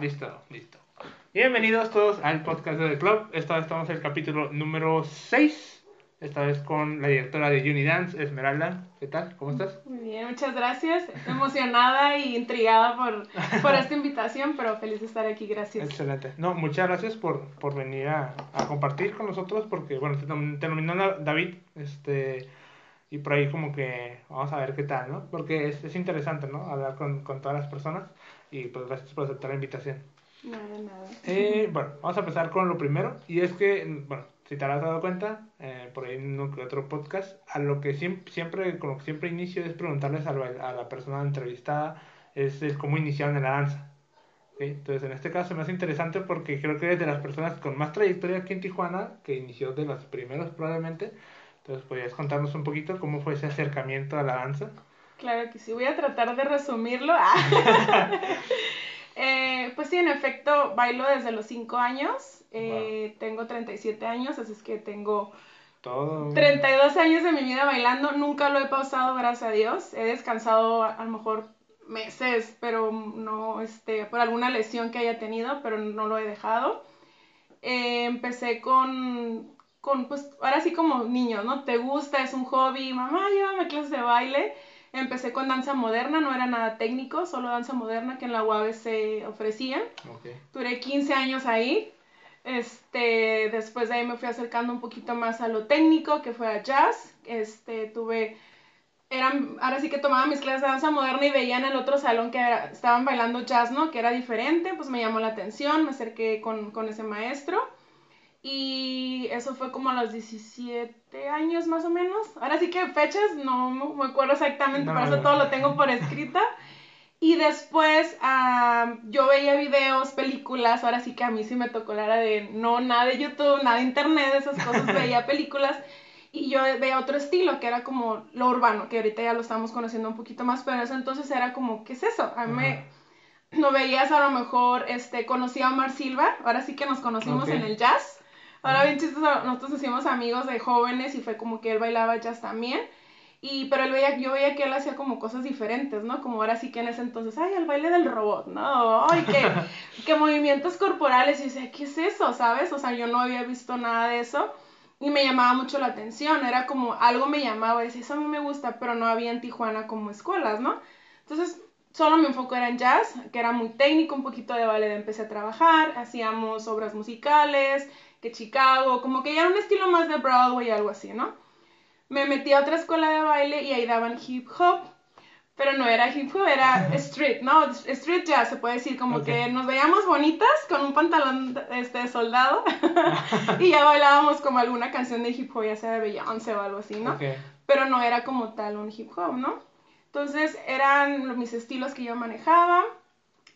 Listo, listo. Bienvenidos todos al podcast de The Club. Esta vez estamos en el capítulo número 6. Esta vez con la directora de Unidance, Esmeralda. ¿Qué tal? ¿Cómo estás? Muy bien, muchas gracias. Emocionada y intrigada por, por esta invitación, pero feliz de estar aquí. Gracias. Excelente. No, muchas gracias por, por venir a, a compartir con nosotros porque, bueno, te, te nominó David, este, y por ahí como que vamos a ver qué tal, ¿no? Porque es, es interesante, ¿no? Hablar con, con todas las personas y pues gracias por aceptar la invitación. Nada, nada. Eh, bueno, vamos a empezar con lo primero. Y es que, bueno, si te habrás dado cuenta, eh, por ahí en otro podcast, a lo que siempre, siempre, con lo que siempre inicio es preguntarles a, la- a la persona entrevistada es el cómo iniciaron en la danza. ¿ok? Entonces, en este caso me hace interesante porque creo que eres de las personas con más trayectoria aquí en Tijuana, que inició de los primeros probablemente. Entonces, ¿podrías contarnos un poquito cómo fue ese acercamiento a la danza? Claro que sí, voy a tratar de resumirlo. Ah. Eh, pues sí, en efecto, bailo desde los 5 años. Eh, Tengo 37 años, así es que tengo Todo. 32 años de mi vida bailando. Nunca lo he pausado, gracias a Dios. He descansado a, a lo mejor meses, pero no, este, por alguna lesión que haya tenido, pero no lo he dejado. Eh, empecé con, con, pues, ahora sí como niños, ¿no? Te gusta, es un hobby, mamá, llévame a clases de baile. Empecé con danza moderna, no era nada técnico, solo danza moderna que en la UAB se ofrecían. Ok. Duré 15 años ahí. Este, después de ahí me fui acercando un poquito más a lo técnico, que fue a jazz. Este, tuve, eran, ahora sí que tomaba mis clases de danza moderna y veía en el otro salón que era- estaban bailando jazz, ¿no? Que era diferente, pues me llamó la atención, me acerqué con, con ese maestro. Y eso fue como a los 17 años más o menos. Ahora sí que fechas, no me acuerdo exactamente, No, por eso todo lo tengo por escrita. Y después ah, yo veía videos, películas, ahora sí que a mí sí me tocó la era de no, nada de YouTube, nada de internet, esas cosas, veía películas y yo veía otro estilo que era como lo urbano, que ahorita ya lo estamos conociendo un poquito más, pero en ese entonces era como, ¿qué es eso? A mí me, no veías a lo mejor, este, conocí a Omar Silva, ahora sí que nos conocimos en el jazz. Ahora bien chistoso, nosotros hicimos amigos de jóvenes y fue como que él bailaba jazz también. Y, pero él veía, yo veía que él hacía como cosas diferentes, ¿no? Como ahora sí que en ese entonces, ay, el baile del robot, ¿no? Ay, que, que movimientos corporales. Y yo decía, ¿qué es eso? ¿Sabes? O sea, yo no había visto nada de eso. Y me llamaba mucho la atención. Era como, algo me llamaba. Y decía, eso a mí me gusta, pero no había en Tijuana como escuelas, ¿no? Entonces, solo mi enfoque era en jazz, que era muy técnico, un poquito de ballet empecé a trabajar. Hacíamos obras musicales, que Chicago, como que ya era un estilo más de Broadway, algo así, ¿no? me metí a otra escuela de baile y ahí daban hip hop, pero no era hip hop, era street, ¿no? Street jazz, se puede decir, como que nos veíamos bonitas con un pantalón este, de soldado y ya bailábamos como alguna canción de hip hop, ya sea de Beyoncé o algo así, ¿no? Pero no era como tal un hip hop, ¿no? Entonces eran mis estilos que yo manejaba.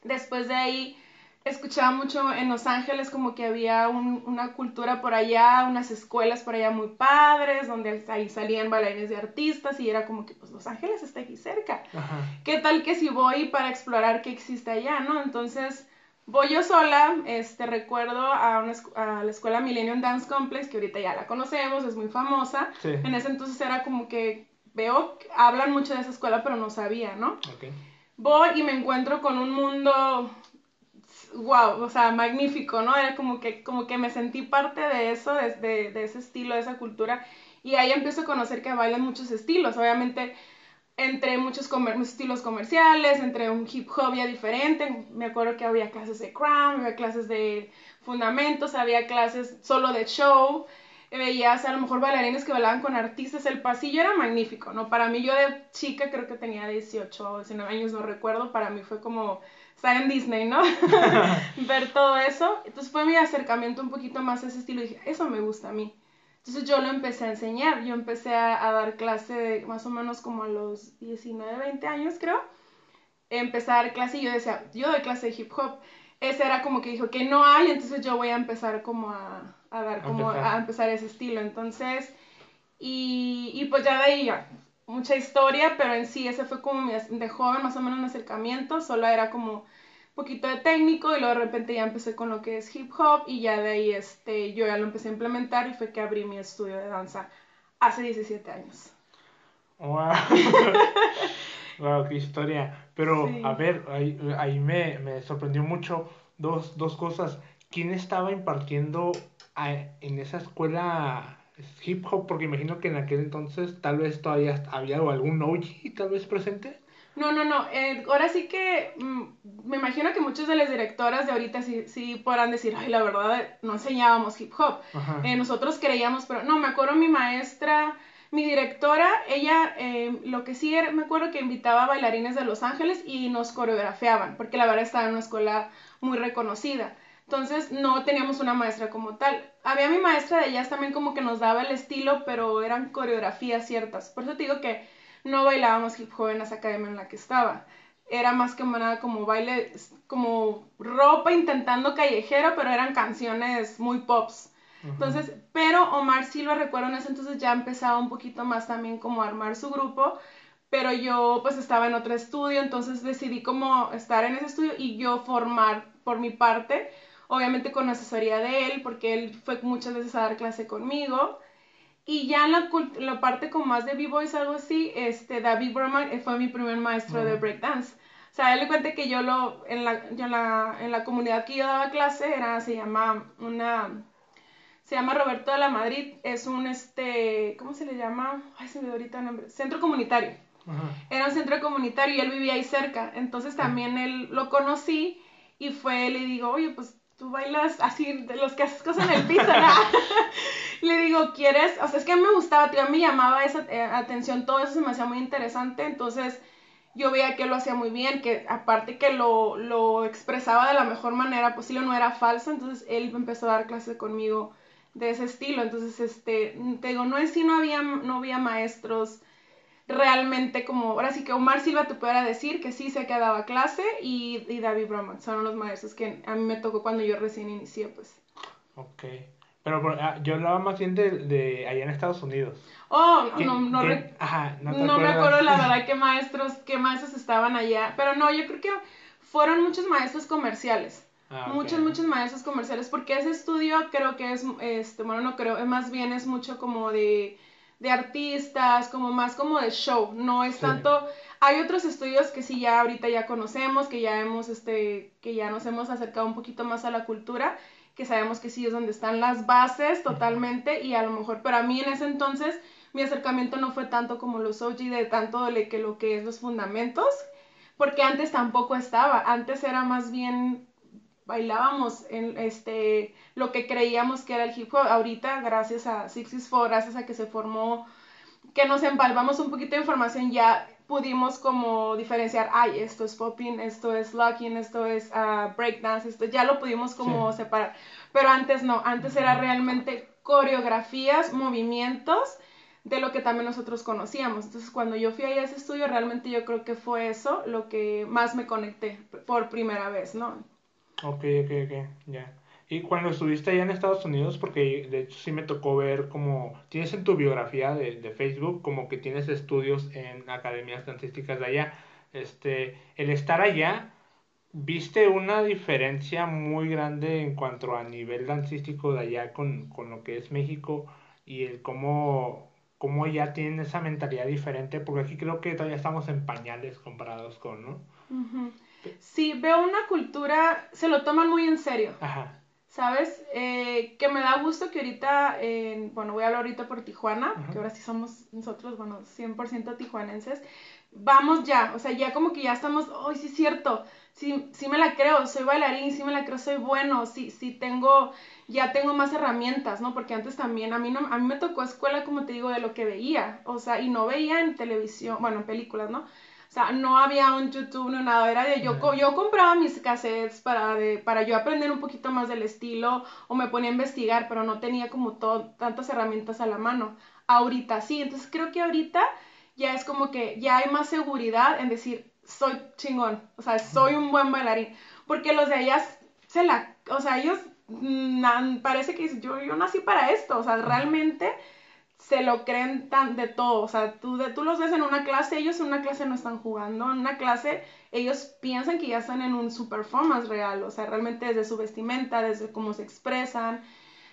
Después de ahí escuchaba mucho en Los Ángeles como que había un- una cultura por allá, unas escuelas por allá muy padres, donde ahí salían bailarines de artistas y era como que pues Los Ángeles está aquí cerca. Ajá. ¿Qué tal que si voy para explorar qué existe allá, no? Entonces voy yo sola, este recuerdo a, una a la escuela Millennium Dance Complex, que ahorita ya la conocemos, es muy famosa. Sí. En ese entonces era como que veo, hablan mucho de esa escuela, pero no sabía, ¿no? Voy y me encuentro con un mundo, wow, o sea, magnífico, ¿no? Era como que, como que me sentí parte de eso, de, de, ese estilo, de esa cultura. Y ahí empiezo a conocer que bailan muchos estilos, obviamente entre muchos comer- estilos comerciales, entre un hip hop ya diferente. Me acuerdo que había clases de crown, había clases de fundamentos, había clases solo de show. Veías a lo mejor bailarines que bailaban con artistas. El pasillo era magnífico, ¿no? Para mí, yo de chica, creo que tenía 18 o 19 años, no recuerdo. Para mí fue como estar en Disney, ¿no? Ver todo eso. Entonces fue mi acercamiento un poquito más a ese estilo. Y dije, eso me gusta a mí. Entonces yo lo empecé a enseñar, yo empecé a, a dar clase de más o menos como a los 19, 20 años creo. Empecé a dar clase y yo decía, yo doy clase de hip hop. Ese era como que dijo que no hay, entonces yo voy a empezar como a, a dar, A como empezar. a empezar ese estilo. Entonces, y, y pues ya de ahí ya, mucha historia, pero en sí ese fue como mi, de joven más o menos mi acercamiento, solo era como poquito de técnico y luego de repente ya empecé con lo que es hip hop y ya de ahí este, yo ya lo empecé a implementar y fue que abrí mi estudio de danza hace 17 años. Wow. Wow, qué historia. Pero, a ver, ahí, ahí me, me, sorprendió mucho dos, dos cosas. ¿Quién estaba impartiendo en esa escuela hip hop? Porque imagino que en aquel entonces tal vez todavía había algún OG tal vez presente. No, no, no. Eh, ahora sí que mm, me imagino que muchas de las directoras de ahorita sí, sí podrán decir, ay, la verdad, no enseñábamos hip hop. Eh, nosotros creíamos, pero no, me acuerdo mi maestra, mi directora, ella, eh, lo que sí era, me acuerdo que invitaba a bailarines de Los Ángeles y nos coreografiaban, porque la verdad estaba en una escuela muy reconocida. Entonces no teníamos una maestra como tal. Había mi maestra de ellas también como que nos daba el estilo, pero eran coreografías ciertas. Por eso te digo que no bailábamos hip hop en esa academia en la que estaba. Era más que nada como baile, como ropa intentando callejero, pero eran canciones muy pops. Entonces, pero Omar Silva, recuerdo en ese entonces ya empezaba un poquito más también como a armar su grupo, pero yo pues estaba en otro estudio, entonces decidí como estar en ese estudio y yo formar por mi parte, obviamente con asesoría de él, porque él fue muchas veces a dar clase conmigo. Y ya en la, la parte con más de b-boys, algo así, este, David Berman eh, fue mi primer maestro de breakdance. O sea, él le cuenta que yo lo, en la, yo la, en la comunidad que yo daba clase, era, se llama una, se llama Roberto de la Madrid, es un, este, ¿cómo se le llama? Ay, se me dio ahorita el nombre, centro comunitario. Era un centro comunitario y él vivía ahí cerca, entonces también él lo conocí y fue, le digo, oye, pues tú bailas así, de los que haces cosas en el piso, le digo, ¿quieres? O sea, es que me gustaba, tío, a mí me llamaba esa eh, atención, todo eso se me hacía muy interesante, entonces yo veía que lo hacía muy bien, que aparte que lo, lo expresaba de la mejor manera posible, no era falso, entonces él empezó a dar clases conmigo de ese estilo, entonces, este, te digo, no es si no había, no había maestros realmente como, ahora sí que Omar Silva te pudiera decir que sí se quedaba clase y, y David Broman son los maestros que a mí me tocó cuando yo recién inicié, pues. Ok. Pero ah, yo hablaba más bien de, de, allá en Estados Unidos. Oh, no, no, ajá, no, no me acuerdo la verdad qué maestros, qué maestros estaban allá. Pero no, yo creo que fueron muchos maestros comerciales. Ah, muchos, muchos maestros comerciales. Porque ese estudio creo que es, este, bueno, no creo, más bien es mucho como de de artistas, como más como de show, no es tanto, hay otros estudios que sí ya ahorita ya conocemos, que ya hemos, este, que ya nos hemos acercado un poquito más a la cultura, que sabemos que sí es donde están las bases totalmente y a lo mejor, pero a mí en ese entonces mi acercamiento no fue tanto como los OG de tanto de que lo que es los fundamentos, porque antes tampoco estaba, antes era más bien bailábamos en este lo que creíamos que era el hip hop. Ahorita, gracias a Six Four, gracias a que se formó, que nos empalvamos un poquito de información, ya pudimos como diferenciar, ay, esto es popping, esto es locking, esto es uh, breakdance, esto ya lo pudimos como separar. Pero antes no, antes era realmente coreografías, movimientos de lo que también nosotros conocíamos. Entonces, cuando yo fui a ese estudio, realmente yo creo que fue eso lo que más me conecté por primera vez, ¿no? Ok, ok, ok, ya. Y cuando estuviste allá en Estados Unidos, porque de hecho sí me tocó ver como, tienes en tu biografía de, de Facebook como que tienes estudios en academias dancísticas de allá. Este, el estar allá, ¿viste una diferencia muy grande en cuanto a nivel dancístico de allá con, con lo que es México y el cómo, cómo ya tienen esa mentalidad diferente? Porque aquí creo que todavía estamos en pañales comparados con, ¿no? Sí, veo una cultura, se lo toman muy en serio. Ajá. ¿Sabes? Eh, que me da gusto que ahorita, bueno, voy a hablar ahorita por Tijuana, que ahora sí somos nosotros, bueno, 100% tijuanenses. Vamos ya, o sea, ya como que ya estamos, ¡ay, sí es cierto! Sí, sí me la creo, soy bailarín, sí me la creo, soy bueno, sí, sí tengo, ya tengo más herramientas, ¿no? Porque antes también a mí, no, a mí me tocó escuela, como te digo, de lo que veía, o sea, y no veía en televisión, bueno, en películas, ¿no? O sea, no había un YouTube, no nada, era de yo, yo compraba mis cassettes para, de, para yo aprender un poquito más del estilo o me ponía a investigar, pero no tenía como todo, tantas herramientas a la mano. Ahorita sí, entonces creo que ahorita ya es como que ya hay más seguridad en decir, soy chingón, o sea, soy un buen bailarín, porque los de ellas se la, o sea, ellos mm, parece que yo, yo nací para esto, o sea, realmente se lo creen tan de todo. O sea, tú, de, tú los ves en una clase, ellos en una clase no están jugando. En una clase, ellos piensan que ya están en un su performance real. O sea, realmente desde su vestimenta, desde cómo se expresan,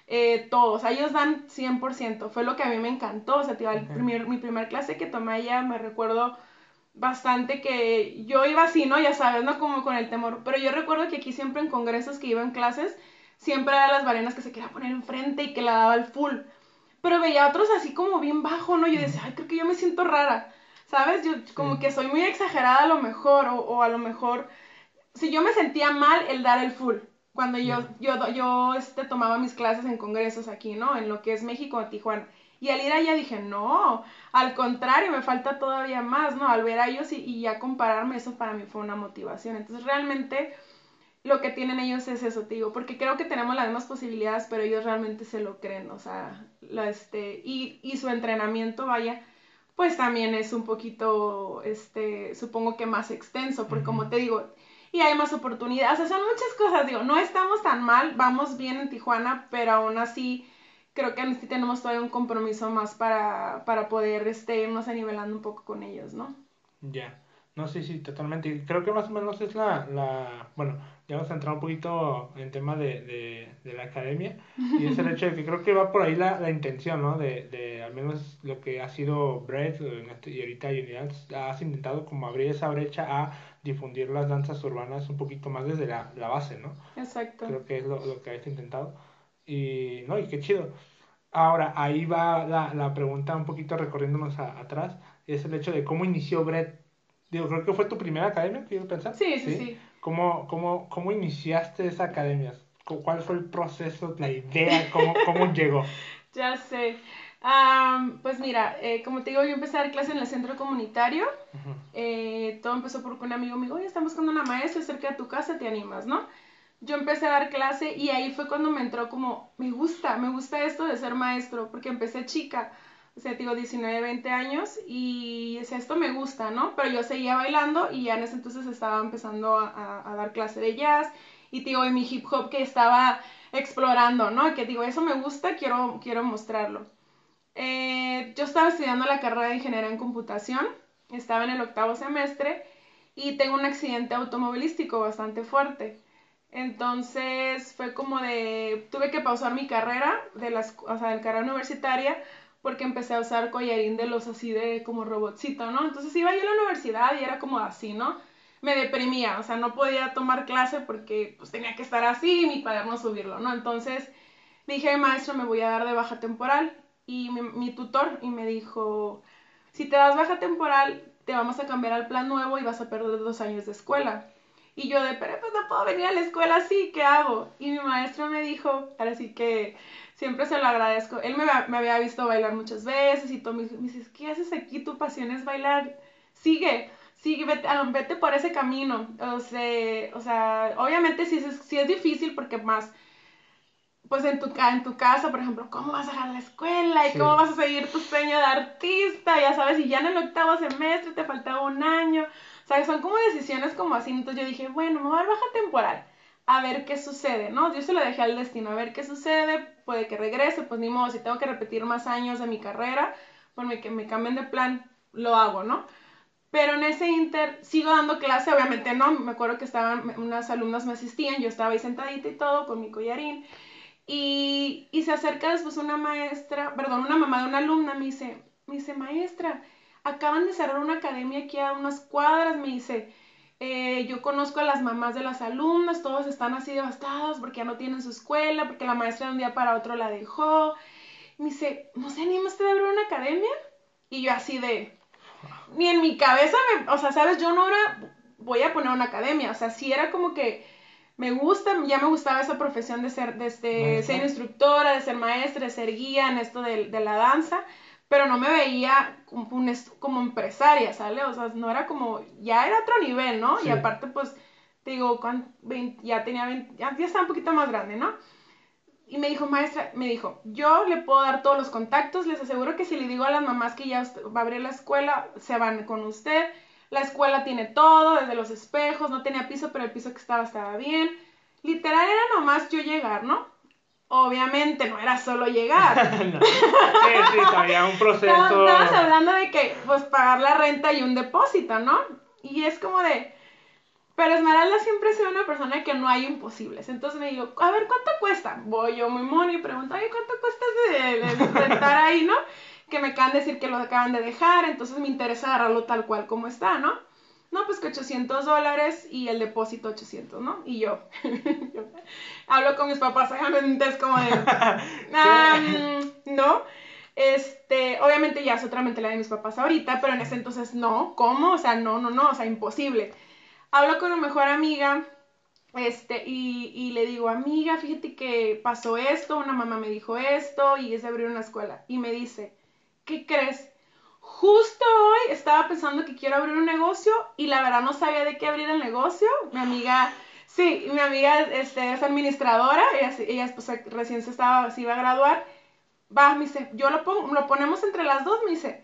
eh, todo. O sea, ellos dan 100%. Fue lo que a mí me encantó. O sea, tío, mi primer clase que tomé allá, me recuerdo bastante que yo iba así, ¿no? Ya sabes, ¿no? Como con el temor. Pero yo recuerdo que aquí siempre en congresos que iba en clases, siempre era las barenas que se quería poner enfrente y que la daba al full. Pero veía otros así como bien bajo, ¿no? Yo decía, ay, creo que yo me siento rara, ¿sabes? Yo como que soy muy exagerada a lo mejor, o, o, a lo mejor, si yo me sentía mal el dar el full, cuando yo, yo, yo este, tomaba mis clases en congresos aquí, ¿no? En lo que es México, Tijuana. Y al ir allá dije, no, al contrario, me falta todavía más, ¿no? Al ver a ellos y, y ya compararme, eso para mí fue una motivación. Entonces realmente lo que tienen ellos es eso, te digo, porque creo que tenemos las mismas posibilidades, pero ellos realmente se lo creen, o sea, la, este, y, y su entrenamiento, vaya, pues también es un poquito, este, supongo que más extenso, porque como te digo, y hay más oportunidades, o sea, son muchas cosas, digo, no estamos tan mal, vamos bien en Tijuana, pero aún así creo que sí tenemos todavía un compromiso más para, para poder este, irnos anivelando un poco con ellos, ¿no? Ya, no, sí, sí, totalmente. Creo que más o menos es la, la bueno, ya vamos a entrar un poquito en tema de, de, de la academia, y es el hecho de que creo que va por ahí la, la intención, ¿no? De, de al menos lo que ha sido Brett este, y ahorita Unidad, has intentado como abrir esa brecha a difundir las danzas urbanas un poquito más desde la, la base, ¿no? Exacto. Creo que es lo, lo que has intentado. Y, no, y qué chido. Ahora, ahí va la, la pregunta un poquito recorriéndonos a, atrás, es el hecho de cómo inició Brett. Digo, creo que fue tu primera academia, quiero pensar. Sí, sí, sí. ¿Cómo, cómo, cómo iniciaste esa academia? ¿Cuál fue el proceso, la idea, cómo, cómo llegó? Ya sé. Um, pues mira, eh, como te digo, yo empecé a dar clase en el centro comunitario. Uh -huh. eh, todo empezó porque un amigo me dijo, oye, estamos buscando una maestra cerca de tu casa, te animas, ¿no? yo empecé a dar clase y ahí fue cuando me entró como, me gusta, me gusta esto de ser maestro, porque empecé chica, o sea, digo 19, 20 años y esto me gusta, ¿no? Pero yo seguía bailando y ya en ese entonces estaba empezando a, a, a dar clase de jazz y digo, en mi hip hop que estaba explorando, ¿no? Que digo, eso me gusta, quiero, quiero mostrarlo. Eh, yo estaba estudiando la carrera de ingeniería en computación, estaba en el octavo semestre y tengo un accidente automovilístico bastante fuerte. Entonces fue como de, tuve que pausar mi carrera, de las, o sea, de carrera universitaria, porque empecé a usar collarín de los así de como robotcito, ¿no? Entonces iba yo a la universidad y era como así, ¿no? Me deprimía, o sea, no podía tomar clase porque pues tenía que estar así y mi cuaderno subirlo, ¿no? Entonces dije, maestro, me voy a dar de baja temporal y mi, mi tutor y me dijo, si te das baja temporal, te vamos a cambiar al plan nuevo y vas a perder dos años de escuela. Y yo de, pero pues no puedo venir a la escuela así, ¿qué hago? Y mi maestro me dijo, ahora sí que siempre se lo agradezco. Él me, me había visto bailar muchas veces y todo me dice, ¿qué haces aquí? Tu pasión es bailar. Sigue, sigue, vete, vete por ese camino. O sea, o sea obviamente sí, sí es difícil porque más, pues en tu, en tu casa, por ejemplo, ¿cómo vas a dejar la escuela? ¿Y sí. cómo vas a seguir tu sueño de artista? Ya sabes, y ya en el octavo semestre te faltaba un año. Sea, son como decisiones como así. Entonces yo dije, bueno, me voy a baja temporal. A ver qué sucede, ¿no? Yo se lo dejé al destino, a ver qué sucede. Puede que regrese, pues ni modo, si tengo que repetir más años de mi carrera, pues, que me cambien de plan, lo hago, ¿no? Pero en ese inter sigo dando clase, obviamente no, me acuerdo que estaban, unas alumnas me asistían, yo estaba ahí sentadita y todo con mi collarín. Y, y se acerca después una maestra, perdón, una mamá de una alumna, me dice, me dice, maestra, acaban de cerrar una academia aquí a unas cuadras, me dice, eh, yo conozco a las mamás de las alumnas, todos están así devastados porque ya no tienen su escuela, porque la maestra de un día para otro la dejó. Me dice, ¿no se anima usted a abrir una academia? Y yo así de, ni en mi cabeza, me, o sea, sabes, yo no era, voy a poner una academia, o sea, sí era como que me gusta, ya me gustaba esa profesión de ser, de este, ser instructora, de ser maestra, de ser guía en esto de, de la danza, pero no me veía como, un, como empresaria, ¿sale? O sea, no era como, ya era otro nivel, ¿no? Sí. Y aparte, pues, te digo, 20, ya tenía 20, ya, ya estaba un poquito más grande, ¿no? Y me dijo, maestra, me dijo, yo le puedo dar todos los contactos, les aseguro que si le digo a las mamás que ya va a abrir la escuela, se van con usted. La escuela tiene todo, desde los espejos, no tenía piso, pero el piso que estaba estaba bien. Literal era nomás yo llegar, ¿no? Obviamente no era solo llegar. no. Sí, había un proceso. Estabas hablando de que, pues, pagar la renta y un depósito, ¿no? Y es como de. Pero Esmeralda siempre ha sido una persona que no hay imposibles. Entonces me digo, a ver, ¿cuánto cuesta? Voy yo muy mono y pregunto, oye, ¿cuánto cuesta de, de, de rentar ahí, no? que me acaban de decir que lo acaban de dejar, entonces me interesa agarrarlo tal cual como está, ¿no? No, pues que 800 dólares y el depósito 800, ¿no? Y yo, hablo con mis papás, obviamente es como de, no, este, obviamente ya es otra mentalidad de mis papás ahorita, pero en ese entonces no, ¿cómo? O sea, no, no, no, o sea, imposible. Hablo con mi mejor amiga, este, y, y, le digo, amiga, fíjate que pasó esto, una mamá me dijo esto, y es abrir una escuela. Y me dice, ¿qué crees? Justo hoy estaba pensando que quiero abrir un negocio y la verdad no sabía de qué abrir el negocio. Mi amiga, sí, mi amiga este, es administradora, ella, ella pues, recién se, estaba, se iba a graduar. Va, me dice, yo lo, pongo, lo ponemos entre las dos, me dice,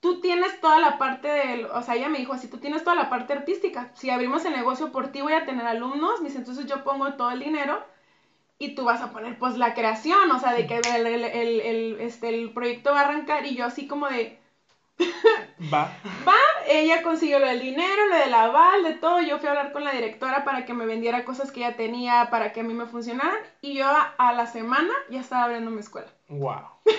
tú tienes toda la parte del, o sea, ella me dijo así, tú tienes toda la parte artística. Si abrimos el negocio por ti voy a tener alumnos, me dice, entonces yo pongo todo el dinero y tú vas a poner pues la creación, o sea, de que el, el, el, este, el proyecto va a arrancar y yo así como de... Va. Va, ella consiguió lo del dinero, lo del aval, de todo. Yo fui a hablar con la directora para que me vendiera cosas que ella tenía para que a mí me funcionaran. Y yo a, a la semana ya estaba abriendo mi escuela. Wow.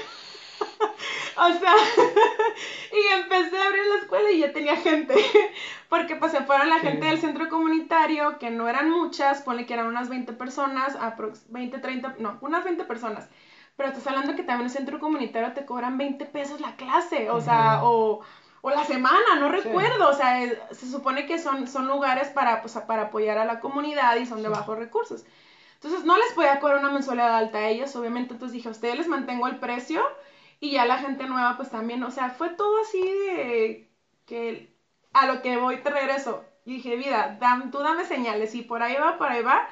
O sea, y empecé a abrir la escuela y ya tenía gente. Porque pues se fueron la gente del centro comunitario, que no eran muchas, ponle que eran unas 20 personas, aprox 20, 30, no, unas 20 personas. Pero estás hablando que también en el centro comunitario te cobran 20 pesos la clase, o sea, o, o, la semana, no recuerdo. O sea, se supone que son, son lugares para, pues, para apoyar a la comunidad y son de bajos recursos. Entonces no les podía cobrar una mensualidad alta a ellos, obviamente. Entonces dije, a ustedes les mantengo el precio y ya la gente nueva, pues también, o sea, fue todo así de que a lo que voy te regreso. Y dije, vida, tú dame señales. Y por ahí va, por ahí va.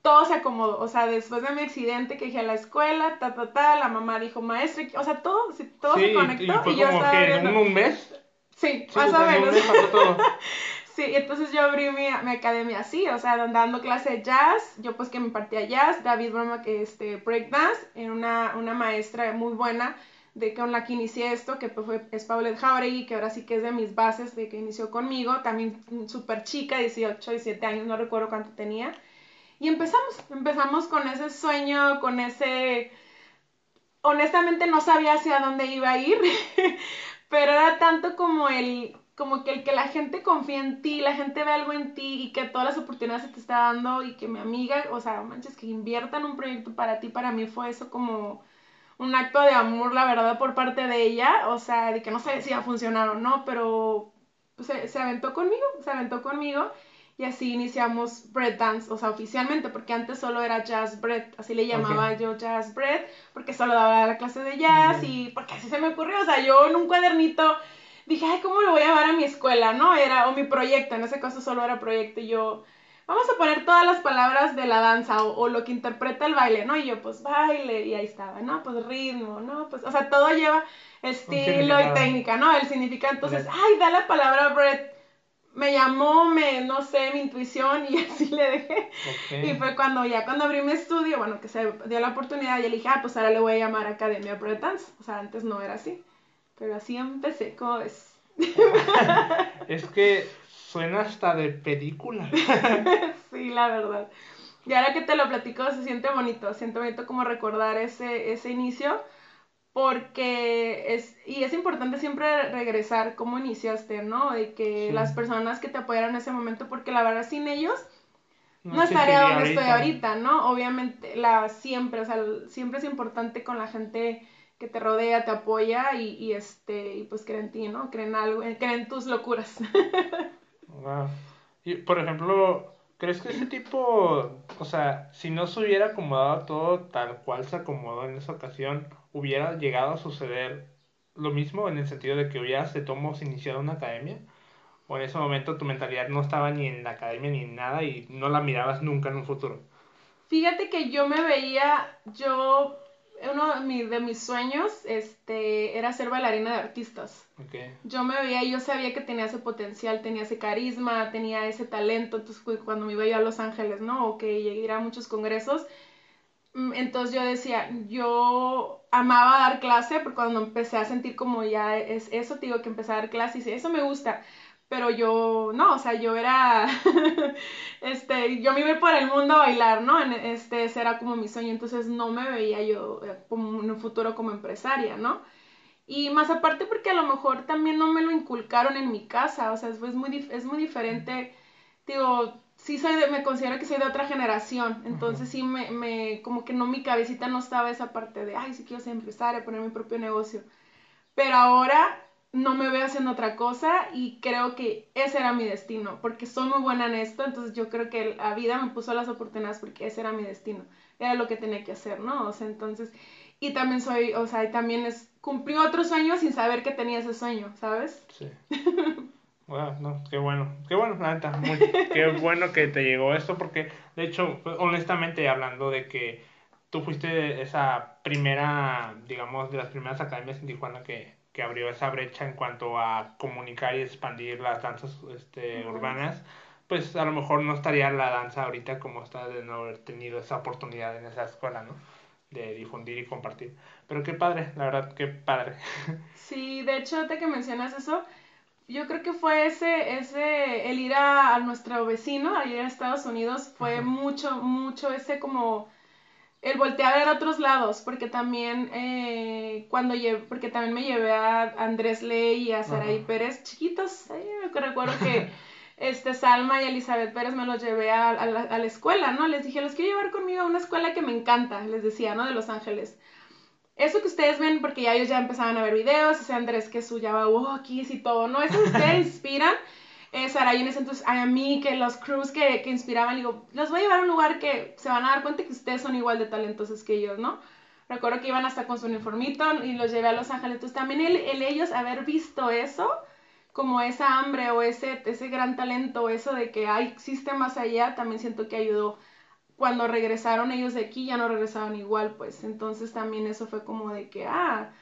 Todo se acomodó. O sea, después de mi accidente que dije a la escuela, ta, ta, ta, la mamá dijo, maestra, o sea, todo, todo se conectó. Y, yo estaba que en un mes. Sí, más o menos. Sí, entonces yo abrí mi, mi, academia así, o sea, dando clase de jazz, yo pues que me partía jazz, David Broma que este breakdance, en una, una maestra muy buena de con la que inicié esto, que pues fue, es Paulette Jauregui, que ahora sí que es de mis bases de que inició conmigo, también súper chica, 18, 17 años, no recuerdo cuánto tenía. Y empezamos, empezamos con ese sueño, con ese... Honestamente no sabía hacia dónde iba a ir, pero era tanto como el como que el que la gente confía en ti, la gente ve algo en ti y que todas las oportunidades se te está dando y que mi amiga, o sea, manches, que invierta en un proyecto para ti, para mí fue eso como un acto de amor, la verdad, por parte de ella, o sea, de que no sabía si iba a funcionar o no, pero se, se aventó conmigo, se aventó conmigo y así iniciamos Bread Dance, o sea, oficialmente, porque antes solo era Jazz Bread, así le llamaba yo Jazz Bread, porque solo daba la clase de jazz y porque así se me ocurrió, o sea, yo en un cuadernito dije, ay, ¿cómo lo voy a llevar a mi escuela? ¿No? Era, o mi proyecto, en ese caso solo era proyecto, y yo, vamos a poner todas las palabras de la danza o, lo que interpreta el baile, ¿no? Y yo, pues baile, y ahí estaba, ¿no? Pues ritmo, ¿no? Pues, o sea, todo lleva estilo y técnica, ¿no? El significado, entonces, ay, da la palabra bread. Me llamó, me, no sé, mi intuición y así le dejé. Y fue cuando ya, cuando abrí mi estudio, bueno, que se dio la oportunidad, y le dije, ah, pues ahora le voy a llamar Academia Bread Dance. O sea, antes no era así. Pero así empecé, ¿cómo ves? es que suena hasta de película. sí, la verdad. Y ahora que te lo platico, se siente bonito, se siente bonito como recordar ese, ese inicio, porque es, y es importante siempre regresar cómo iniciaste, ¿no? De que las personas que te apoyaron en ese momento, porque la verdad sin ellos no, estaría donde estoy ahorita, ¿no? Obviamente, la, siempre, o sea, siempre es importante con la gente que te rodea, te apoya y, y, este, y pues creen en ti, ¿no? Creen algo, eh, creen tus locuras. Y por ejemplo, ¿crees que ese tipo, o sea, si no se hubiera acomodado todo tal cual se acomodó en esa ocasión, hubiera llegado a suceder lo mismo en el sentido de que hubieras de tomos iniciado una academia? ¿O en ese momento tu mentalidad no estaba ni en la academia ni en nada y no la mirabas nunca en un futuro? Fíjate que yo me veía, yo uno de mis, sueños este, era ser bailarina de artistas. Yo me veía y yo sabía que tenía ese potencial, tenía ese carisma, tenía ese talento. Entonces, cuando me iba yo a Los Ángeles, ¿no? O que llegué a muchos congresos, mm, entonces yo decía, yo amaba dar clase, porque cuando empecé a sentir como ya es eso, digo que empecé a dar clase y eso me gusta pero yo, no, o sea, yo era, este, yo me iba por el mundo a bailar, ¿no? Este, ese era como mi sueño, entonces no me veía yo eh, como en un futuro como empresaria, ¿no? Y más aparte porque a lo mejor también no me lo inculcaron en mi casa, o sea, es muy, es muy diferente, digo, sí soy de, me considero que soy de otra generación, entonces sí me, me, como que no, mi cabecita no estaba esa parte de, ay, sí quiero ser empresaria, poner mi propio negocio. Pero ahora no me veo haciendo otra cosa y creo que ese era mi destino, porque soy muy buena en esto, entonces yo creo que la vida me puso las oportunidades porque ese era mi destino, era lo que tenía que hacer, ¿no? O sea, entonces, y también soy, o sea, y también es, cumplí otro sueño sin saber que tenía ese sueño, ¿sabes? Sí. Bueno, no, qué bueno, qué bueno, neta, muy, qué bueno que te llegó esto, porque de hecho, honestamente hablando de que tú fuiste esa primera, digamos, de las primeras academias en Tijuana que, que abrió esa brecha en cuanto a comunicar y expandir las danzas este, urbanas, pues a lo mejor no estaría la danza ahorita como está de no haber tenido esa oportunidad en esa escuela, ¿no? De difundir y compartir. Pero qué padre, la verdad, qué padre. Sí, de hecho, de que mencionas eso, yo creo que fue ese, ese, el ir a, nuestro vecino, allá en Estados Unidos, fue mucho, mucho ese como, el voltear a ver a otros lados, porque también eh, cuando llevé, porque también me llevé a Andrés Ley y a Saraí Pérez, chiquitos, ahí me recuerdo que este, Salma y Elizabeth Pérez me los llevé a, a, la, a la escuela, ¿no? Les dije, los quiero llevar conmigo a una escuela que me encanta, les decía, ¿no? De Los Ángeles eso que ustedes ven, porque ya ellos ya empezaban a ver videos, ese Andrés que su Java Walkies y todo, ¿no? Eso ustedes inspiran. Eh, y en ese entonces a mí, que los crews que, que inspiraban, digo, los voy a llevar a un lugar que se van a dar cuenta que ustedes son igual de talentosos que ellos, ¿no? Recuerdo que iban hasta con su uniformito y los llevé a Los Ángeles. Entonces también el, el ellos haber visto eso, como esa hambre o ese, ese gran talento, eso de que hay, existe más allá, también siento que ayudó cuando regresaron ellos de aquí ya no regresaron igual, pues entonces también eso fue como de que, ah,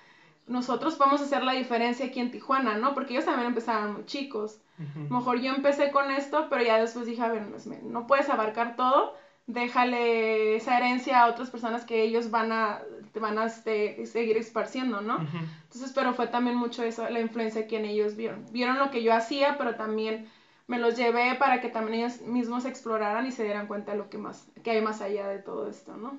nosotros vamos a hacer la diferencia aquí en Tijuana, ¿no? Porque ellos también empezaron muy chicos. Mejor yo empecé con esto, pero ya después dije, a ver, no puedes abarcar todo, déjale esa herencia a otras personas que ellos van a, van a este, seguir esparciendo, ¿no? Entonces, pero fue también mucho eso, la influencia que en ellos vieron. Vieron lo que yo hacía, pero también me los llevé para que también ellos mismos exploraran y se dieran cuenta de lo que más, que hay más allá de todo esto, ¿no?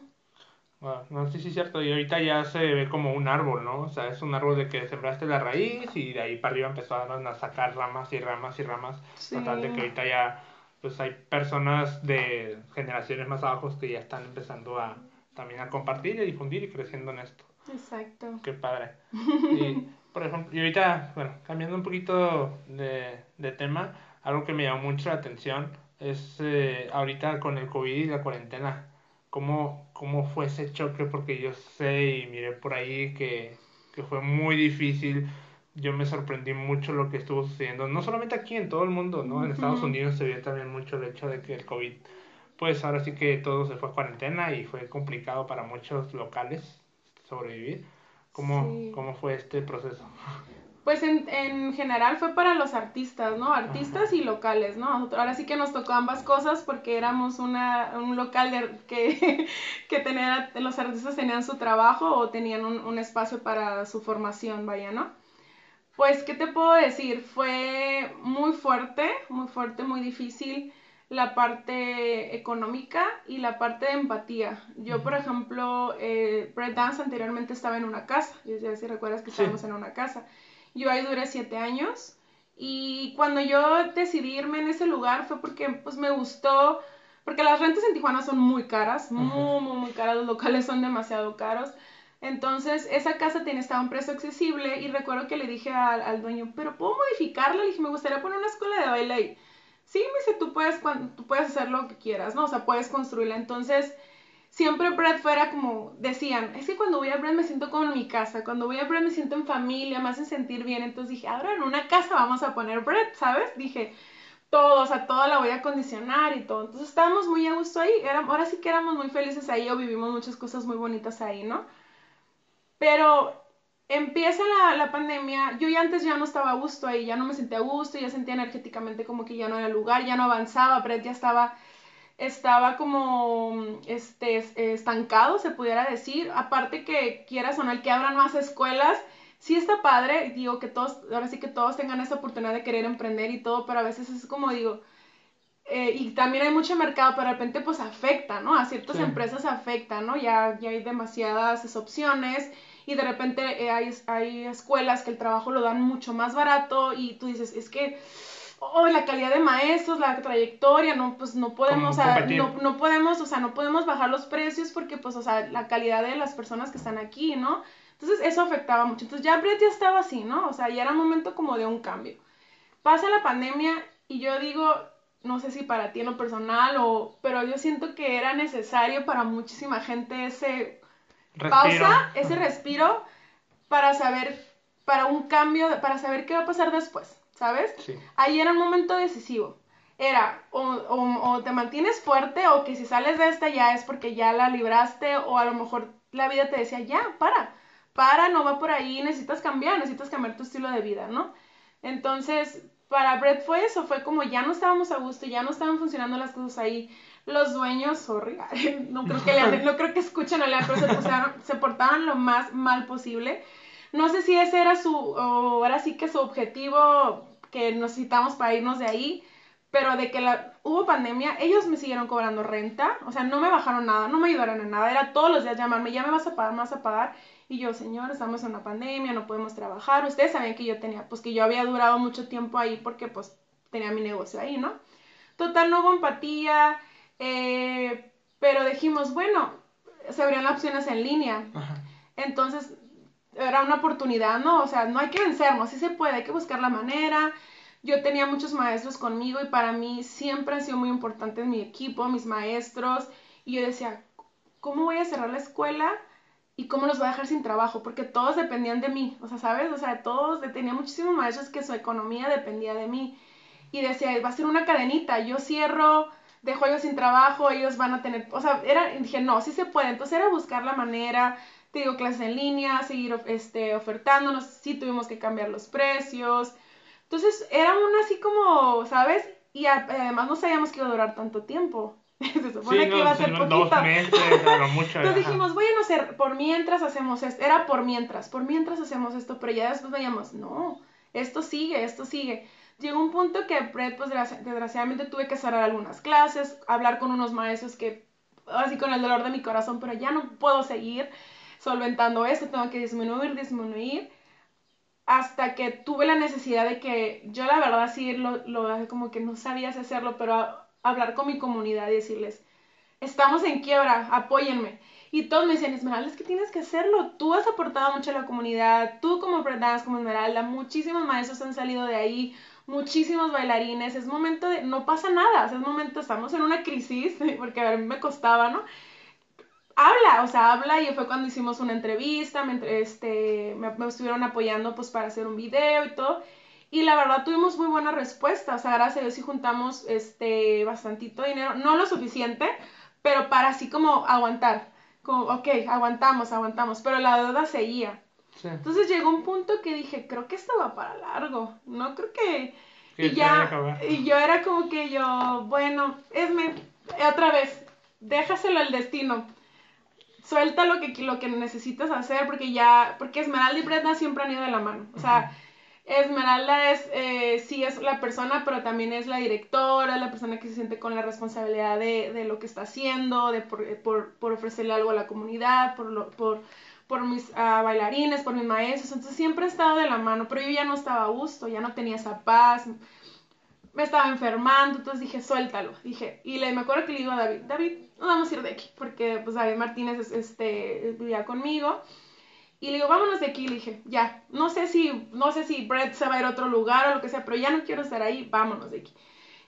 No, sí, sí, cierto. Y ahorita ya se ve como un árbol, ¿no? O sea, es un árbol de que sembraste la raíz y de ahí para arriba empezaron a sacar ramas y ramas y ramas. Sí. Total, de que ahorita ya, pues hay personas de generaciones más abajo que ya están empezando a también a compartir y difundir y creciendo en esto. Exacto. Qué padre. Y, por ejemplo, y ahorita, bueno, cambiando un poquito de, de tema, algo que me llamó mucho la atención es eh, ahorita con el COVID y la cuarentena, ¿cómo, cómo fue ese choque, porque yo sé y miré por ahí que, que fue muy difícil. Yo me sorprendí mucho lo que estuvo sucediendo, no solamente aquí, en todo el mundo, ¿no? En Estados Unidos se vio también mucho el hecho de que el COVID, pues ahora sí que todo se fue a cuarentena y fue complicado para muchos locales sobrevivir. ¿Cómo, ¿Cómo fue este proceso? Pues en, en, general fue para los artistas, ¿no? Artistas y locales, ¿no? Ahora sí que nos tocó ambas cosas porque éramos una, un local de, que, que tenía, los artistas tenían su trabajo o tenían un, un, espacio para su formación, vaya, ¿no? Pues, ¿qué te puedo decir? Fue muy fuerte, muy fuerte, muy difícil la parte económica y la parte de empatía. Yo, por ejemplo, eh, Dance anteriormente estaba en una casa, ya si recuerdas que estábamos en una casa. Yo ahí duré siete años y cuando yo decidí irme en ese lugar fue porque pues me gustó, porque las rentas en Tijuana son muy caras, muy, muy, muy caras, los locales son demasiado caros. Entonces, esa casa tiene, estaba a un precio accesible y recuerdo que le dije al, al, dueño, pero ¿puedo modificarla? Le dije, me gustaría poner una escuela de baile ahí. Sí, me dice, tú puedes, tú puedes hacer lo que quieras, ¿no? O sea, puedes construirla. Entonces, siempre Brett fuera como, decían, es que cuando voy a Brett me siento como en mi casa, cuando voy a Brett me siento en familia, me hacen sentir bien, entonces dije, ahora en una casa vamos a poner Brett, ¿sabes? Dije, todo, o sea, toda la voy a acondicionar y todo, entonces estábamos muy a gusto ahí, ahora sí que éramos muy felices ahí o vivimos muchas cosas muy bonitas ahí, ¿no? Pero empieza la, la, pandemia, yo ya antes ya no estaba a gusto ahí, ya no me sentía a gusto, ya sentía energéticamente como que ya no era lugar, ya no avanzaba, Brett ya estaba estaba como este, estancado, se pudiera decir. Aparte que quieras o no, el que abran más escuelas, sí está padre, digo que todos, ahora sí que todos tengan esa oportunidad de querer emprender y todo, pero a veces es como digo, eh, y también hay mucho mercado, pero de repente pues afecta, ¿no? A ciertas empresas afecta, ¿no? Ya, ya hay demasiadas opciones y de repente eh, hay, hay escuelas que el trabajo lo dan mucho más barato y tú dices, es que oh, la calidad de maestros, la trayectoria, no, pues no podemos, o sea, no, no, podemos, o sea, no podemos bajar los precios porque, pues, o sea, la calidad de las personas que están aquí, ¿no? Entonces eso afectaba mucho. Entonces ya Brett ya estaba así, ¿no? O sea, ya era un momento como de un cambio. Pasa la pandemia y yo digo, no sé si para ti en lo personal o, pero yo siento que era necesario para muchísima gente ese pausa, ese respiro para saber, para un cambio, para saber qué va a pasar después, ¿sabes? Sí. Ahí era un momento decisivo. Era o, o, te mantienes fuerte o que si sales de esta ya es porque ya la libraste o a lo mejor la vida te decía, ya, para, para, no va por ahí, necesitas cambiar, necesitas cambiar tu estilo de vida, ¿no? Entonces, para Brett fue eso, fue como ya no estábamos a gusto, ya no estaban funcionando las cosas ahí. Los dueños, sorry, no creo que, le, no creo que escuchen a Leandro, pero se, se portaron lo más mal posible. No sé si ese era su, o ahora sí que su objetivo que necesitamos para irnos de ahí, pero de que la, hubo pandemia, ellos me siguieron cobrando renta, o sea, no me bajaron nada, no me ayudaron en nada, era todos los días llamarme, ya me vas a pagar, me vas a pagar, y yo, señor, estamos en una pandemia, no podemos trabajar. Ustedes sabían que yo tenía, pues que yo había durado mucho tiempo ahí porque pues tenía mi negocio ahí, ¿no? Total, no hubo empatía, eh, pero dijimos, bueno, se abrían las opciones en línea. Entonces, era una oportunidad, ¿no? O sea, no hay que vencernos, sí se puede, hay que buscar la manera. Yo tenía muchos maestros conmigo y para mí siempre han sido muy importantes mi equipo, mis maestros. Y yo decía, ¿cómo voy a cerrar la escuela? y cómo los voy a dejar sin trabajo, porque todos dependían de mí, o sea, ¿sabes? O sea, todos, tenía muchísimos maestros que su economía dependía de mí. Y decía, va a ser una cadenita, yo cierro, dejo ellos sin trabajo, ellos van a tener, o sea, era, dije, no, sí se puede. Entonces era buscar la manera, te digo, clases en línea, seguir este, ofertándonos, sí tuvimos que cambiar los precios. Entonces era una así como, ¿sabes? Y además no sabíamos que iba a durar tanto tiempo. Se supone que iba a ser poquito. Dos meses, mucho. Entonces dijimos, bueno, ser, por mientras hacemos esto. Era por mientras, por mientras hacemos esto, pero ya después veíamos, no, esto sigue, esto sigue. Llegó un punto que pues desgraciadamente tuve que cerrar algunas clases, hablar con unos maestros que, así con el dolor de mi corazón, pero ya no puedo seguir solventando esto, tengo que disminuir, disminuir hasta que tuve la necesidad de que yo la verdad sí lo, lo como que no sabías hacerlo, pero hablar con mi comunidad y decirles, estamos en quiebra, apóyenme. Y todos me decían, Esmeralda, es que tienes que hacerlo. Tú has aportado mucho a la comunidad, tú como Dance, como Esmeralda, muchísimos maestros han salido de ahí, muchísimos bailarines. Es momento de, no pasa nada, es momento, estamos en una crisis, porque a mí me costaba, ¿no? Habla, o sea, habla y fue cuando hicimos una entrevista, me, este, me, me estuvieron apoyando pues para hacer un video y todo. Y la verdad tuvimos muy buena respuesta, o sea, gracias a Dios sí juntamos este bastantito dinero, no lo suficiente, pero para así como aguantar, como, ok, aguantamos, aguantamos, pero la deuda seguía. Entonces llegó un punto que dije, creo que esto va para largo, no creo que... y ya, y yo era como que yo, bueno, esme, otra vez, déjaselo al destino, suelta lo que, lo que necesitas hacer, porque ya, porque Esmeralda y Brenda siempre han ido de la mano, o sea... Esmeralda es, eh, sí es la persona, pero también es la directora, la persona que se siente con la responsabilidad de, de lo que está haciendo, de por, por, por, ofrecerle algo a la comunidad, por, lo, por, por mis uh, bailarines, por mis maestros. Entonces siempre he estado de la mano, pero yo ya no estaba a gusto, ya no tenía esa paz, me estaba enfermando, entonces dije, suéltalo. Dije, y le, me acuerdo que le digo a David, David, no vamos a ir de aquí, porque pues David Martínez este, vivía conmigo. Y le digo, vámonos de aquí. Le dije, ya, no sé si, no sé si Brett se va a ir a otro lugar o lo que sea, pero ya no quiero estar ahí, vámonos de aquí.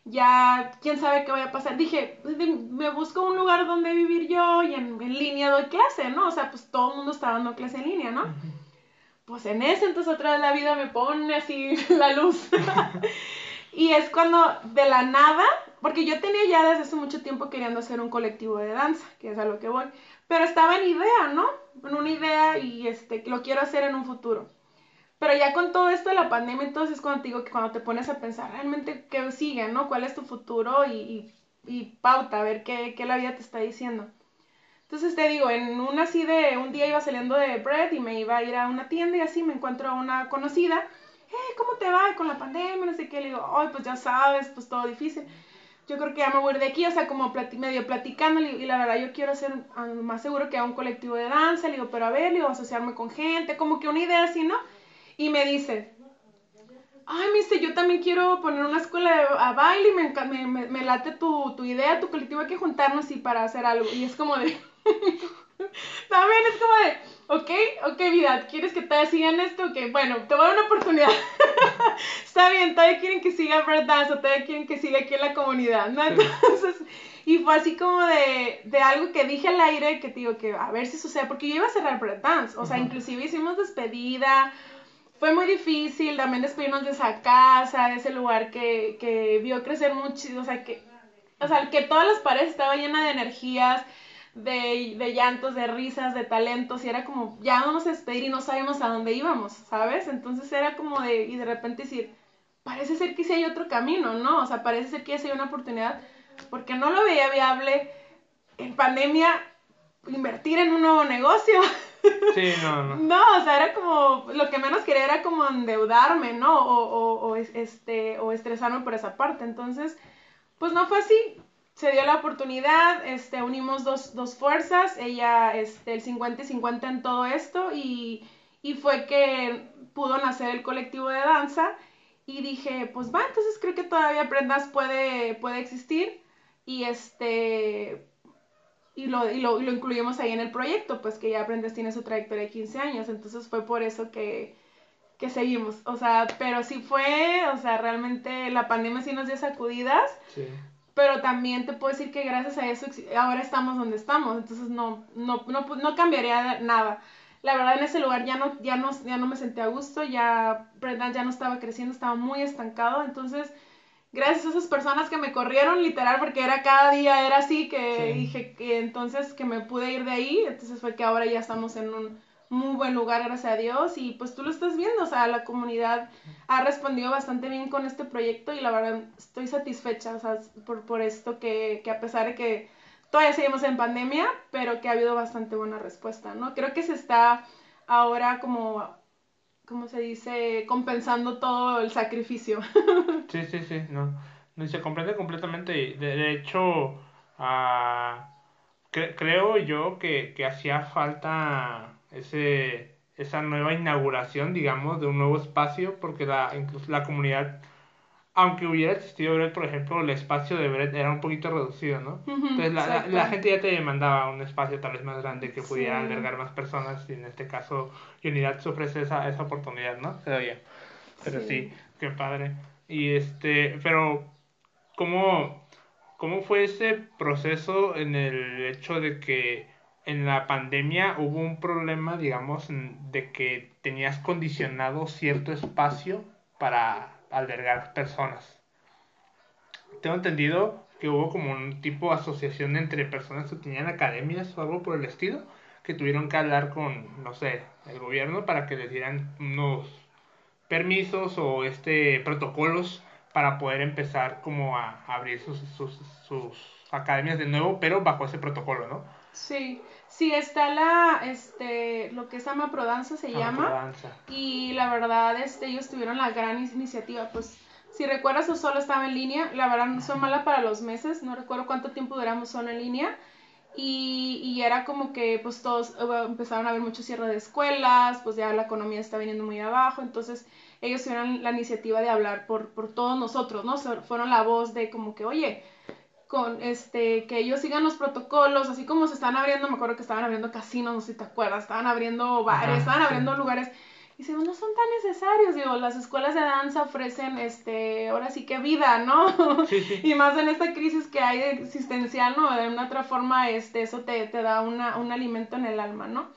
Ya, quién sabe qué vaya a pasar. Dije, me busco un lugar donde vivir yo y en, en línea doy clase, ¿no? O sea, pues todo el mundo está dando clase en línea, ¿no? Pues en ese entonces otra vez la vida me pone así la luz. y es cuando de la nada, porque yo tenía ya desde hace mucho tiempo queriendo hacer un colectivo de danza, que es a lo que voy, pero estaba en idea, ¿no? En una idea y este, lo quiero hacer en un futuro. Pero ya con todo esto de la pandemia, entonces es cuando te digo que cuando te pones a pensar realmente qué sigue, ¿no? ¿Cuál es tu futuro? Y, y, pauta, a ver qué, qué, la vida te está diciendo. Entonces te digo, en una así de, un día iba saliendo de Bread y me iba a ir a una tienda y así me encuentro a una conocida. Hey, ¿cómo te va con la pandemia? No sé qué. Le digo, ay, pues ya sabes, pues todo difícil. Yo creo que ya me voy de aquí, o sea, como medio platicando, y la verdad yo quiero ser más seguro que a un colectivo de danza, le digo, pero a ver, le digo, asociarme con gente, como que una idea así, ¿no? Y me dice, ay, me dice, yo también quiero poner una escuela de a baile, me, me, me, late tu, tu, idea, tu colectivo, hay que juntarnos y para hacer algo. Y es como de, también es como de, ok, ok, vida, ¿quieres que todavía sigan esto? Ok, bueno, te voy a dar una oportunidad. Está bien, todavía quieren que siga Dance o todavía quieren que siga aquí en la comunidad, ¿no? Entonces, y fue así como de, de algo que dije al aire que te digo que a ver si sucede, porque yo iba a cerrar Dance, o sea, inclusive hicimos despedida, fue muy difícil también despedirnos de esa casa, de ese lugar que, que vio crecer mucho, o sea, que, o sea, que todas las paredes estaban llenas de energías, de, de, llantos, de risas, de talentos, y era como, ya vamos a despedir y no sabemos a dónde íbamos, ¿sabes? Entonces era como de, y de repente decir, parece ser que sí hay otro camino, ¿no? O sea, parece ser que sí hay una oportunidad, porque no lo veía viable en pandemia invertir en un nuevo negocio. Sí, no, no. No, o sea, era como, lo que menos quería era como endeudarme, ¿no? O, o, o, este, o estresarme por esa parte. Entonces, pues no fue así se dio la oportunidad, este, unimos dos, dos fuerzas, ella, este, el 50 y 50 en todo esto, y, y fue que pudo nacer el colectivo de danza, y dije, pues va, entonces creo que todavía Prendas puede, puede existir, y este, y lo, y lo, lo incluimos ahí en el proyecto, pues que ya Prendas tiene su trayectoria de 15 años, entonces fue por eso que, que seguimos, o sea, pero sí fue, o sea, realmente la pandemia sí nos dio sacudidas, sí pero también te puedo decir que gracias a eso ahora estamos donde estamos, entonces no, no, no, no cambiaría nada. La verdad en ese lugar ya no, ya no, ya no me sentía a gusto, ya ya no estaba creciendo, estaba muy estancado, entonces gracias a esas personas que me corrieron literal porque era cada día era así que dije que entonces que me pude ir de ahí, entonces fue que ahora ya estamos en un muy buen lugar, gracias a Dios, y pues tú lo estás viendo, o sea, la comunidad ha respondido bastante bien con este proyecto y la verdad estoy satisfecha, o sea, por, por esto que, que a pesar de que todavía seguimos en pandemia, pero que ha habido bastante buena respuesta, ¿no? Creo que se está ahora como, ¿cómo se dice? Compensando todo el sacrificio. Sí, sí, sí, no. se comprende completamente. De, de hecho, uh, creo yo que, que hacía falta ese, esa nueva inauguración, digamos, de un nuevo espacio, porque la, incluso la comunidad, aunque hubiera existido Bread, por ejemplo, el espacio de Bread era un poquito reducido, ¿no? Entonces la, la, gente ya te demandaba un espacio tal vez más grande que pudiera albergar más personas y en este caso Unidad se ofrece esa, esa oportunidad, ¿no? Todavía. Pero sí. sí, qué padre. Y este, pero, ¿cómo, ¿cómo fue ese proceso en el hecho de que en la pandemia hubo un problema, digamos, de que tenías condicionado cierto espacio para albergar personas. Tengo entendido que hubo como un tipo de asociación entre personas que tenían academias o algo por el estilo, que tuvieron que hablar con, no sé, el gobierno para que les dieran unos permisos o este protocolos para poder empezar como a abrir sus, sus, sus academias de nuevo, pero bajo ese protocolo, ¿no? Sí, Sí, está la, este, lo que es Amaprodanza se llama. Y la verdad, este, ellos tuvieron la gran iniciativa, pues, si recuerdas, o solo estaba en línea, la verdad no son mala para los meses, no recuerdo cuánto tiempo duramos solo en línea. Y, y era como que pues todos eh, empezaron a haber mucho cierre de escuelas, pues ya la economía está viniendo muy abajo, entonces ellos tuvieron la iniciativa de hablar por, por todos nosotros, ¿no? Fueron la voz de como que, oye, con este, que ellos sigan los protocolos, así como se están abriendo, me acuerdo que estaban abriendo casinos, no sé si te acuerdas, estaban abriendo bares, estaban abriendo lugares. Y dice, no son tan necesarios, digo, las escuelas de danza ofrecen, este, ahora sí que vida, ¿no? y más en esta crisis que hay existencial, ¿no? De una otra forma, este, eso te, te da una, un alimento en el alma, ¿no?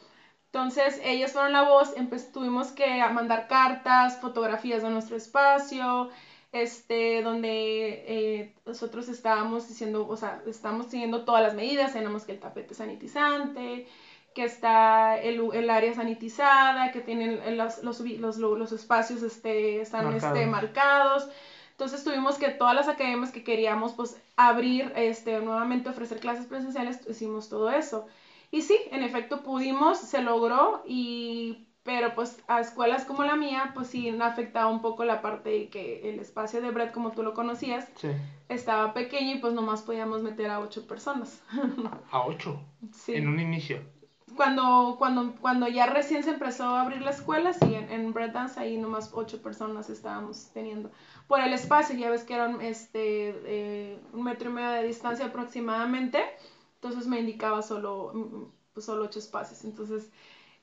Entonces, ellos fueron la voz, tuvimos que mandar cartas, fotografías de nuestro espacio, este, donde eh, nosotros estábamos diciendo, o sea, estamos siguiendo todas las medidas, tenemos que el tapete sanitizante, que está el, el área sanitizada, que tienen los, los, los, los espacios este, están marcados. Este, marcados. Entonces tuvimos que todas las academias que queríamos pues abrir, este, nuevamente ofrecer clases presenciales, hicimos todo eso. Y sí, en efecto pudimos, se logró y pero pues a escuelas como la mía, pues sí afectaba un poco la parte de que el espacio de Brett, como tú lo conocías, estaba pequeño y pues nomás podíamos meter a ocho personas. ¿A ocho? Sí. En un inicio. Cuando, cuando, cuando ya recién se empezó a abrir la escuela, sí, en, en Bread Dance ahí nomás ocho personas estábamos teniendo. Por el espacio, ya ves que eran este, eh, un metro y medio de distancia aproximadamente, entonces me indicaba solo, mm, pues solo ocho espacios. Entonces,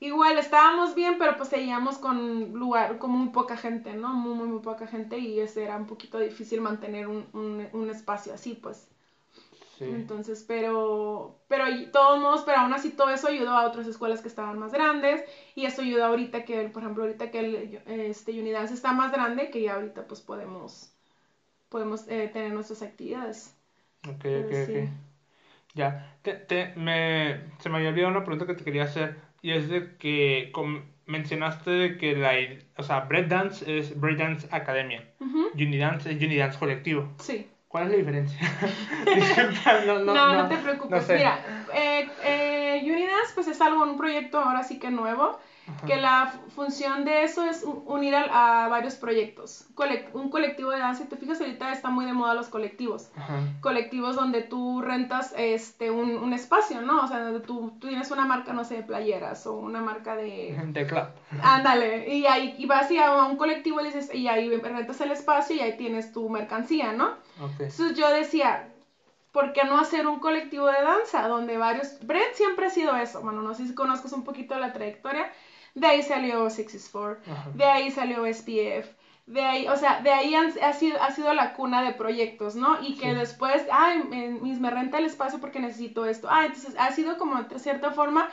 igual estábamos bien, pero pues seguíamos con lugar, como muy poca gente, ¿no? Muy, muy, muy poca gente y ese era un poquito difícil mantener un, un, un espacio así, pues. Sí. Entonces, pero, pero todos modos, pero aún así todo eso ayudó a otras escuelas que estaban más grandes y eso ayuda ahorita que, por ejemplo, ahorita que el, este Unidance está más grande, que ya ahorita pues podemos, podemos eh, tener nuestras actividades. Ok, ok, ok. Ya, te, te, me, se me había olvidado una pregunta que te quería hacer y es de que mencionaste que la, o sea, Breakdance es Breakdance Academia, Unidance es Unidance Colectivo. Sí. ¿Cuál es la diferencia? no, no, no, no, te preocupes. Mira, eh, eh, Unidance pues es algo, un proyecto ahora sí que nuevo que la función de eso es unir a, varios proyectos. un colectivo de danza, y te fijas, ahorita está muy de moda los colectivos. Colectivos donde tú rentas este, un, un, espacio, ¿no? O sea, donde tú, tú, tienes una marca, no sé, de playeras o una marca de... De club. Ándale, y ahí y vas a un colectivo y, dices, y ahí rentas el espacio y ahí tienes tu mercancía, ¿no? Entonces yo decía, ¿por qué no hacer un colectivo de danza donde varios... Brett siempre ha sido eso, bueno, no sé si conozcas un poquito la trayectoria de ahí salió Six Four, de ahí salió SPF, de ahí, o sea, de ahí ha, sido, ha sido la cuna de proyectos, ¿no? Y que después, ay, me, renta el espacio porque necesito esto. Ah, entonces ha sido como de cierta forma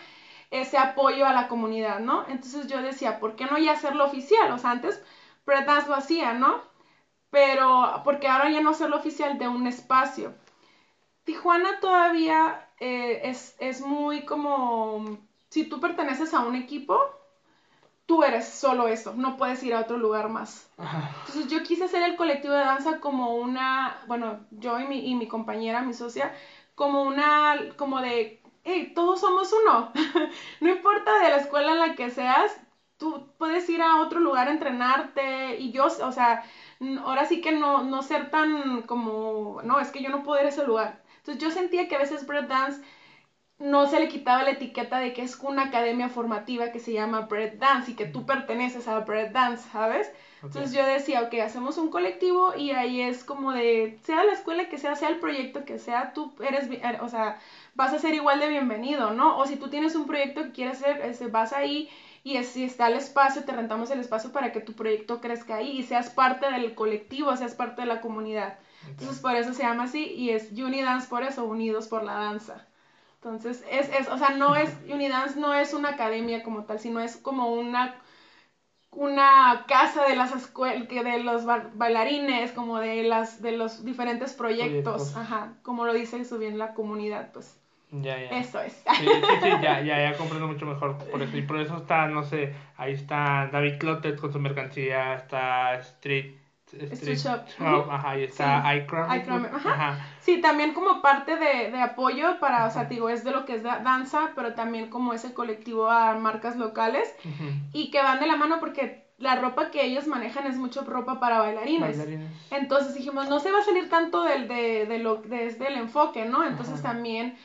ese apoyo a la comunidad, ¿no? Entonces yo decía, ¿por qué no ya hacerlo oficial? O sea, antes Dance lo hacía, ¿no? Pero, porque ahora ya no hacerlo oficial de un espacio. Tijuana todavía eh, es, es muy como, si tú perteneces a un equipo, tú eres solo eso, no puedes ir a otro lugar más. Entonces yo quise hacer el colectivo de danza como una, bueno, yo y mi, y mi compañera, mi socia, como una, como de, hey, todos somos uno. no importa de la escuela en la que seas, tú puedes ir a otro lugar a entrenarte y yo, o sea, ahora sí que no, no ser tan como, no, es que yo no puedo ir a ese lugar. Entonces yo sentía que a veces dance no se le quitaba la etiqueta de que es una academia formativa que se llama Bread Dance y que tú perteneces a Bread Dance, ¿sabes? Entonces yo decía, ok, hacemos un colectivo y ahí es como de, sea la escuela que sea, sea el proyecto que sea, tú eres, er, o sea, vas a ser igual de bienvenido, ¿no? O si tú tienes un proyecto que quieres hacer, este, vas ahí y si está el espacio, te rentamos el espacio para que tu proyecto crezca ahí y seas parte del colectivo, seas parte de la comunidad. Entonces por eso se llama así y es Unidance por eso, unidos por la danza. Entonces, es, es, o sea, no es, Unidance no es una academia como tal, sino es como una, una casa de las escuelas, de los bailarines, como de las, de los diferentes proyectos, ajá, como lo dice su bien la comunidad, pues. Ya, ya. Eso es. Sí, sí, sí, ya, ya, ya comprendo mucho mejor por eso. Y por eso está, no sé, ahí está David Clotet con su mercancía, está Street Street, Shop. Ajá, y está sí. ajá. Sí, también como parte de, de apoyo para, o sea, digo, es de lo que es danza, pero también como ese colectivo a marcas locales y que van de la mano porque la ropa que ellos manejan es mucho ropa para bailarines. Entonces dijimos, no se va a salir tanto del, de, de lo, desde el enfoque, ¿no? Entonces también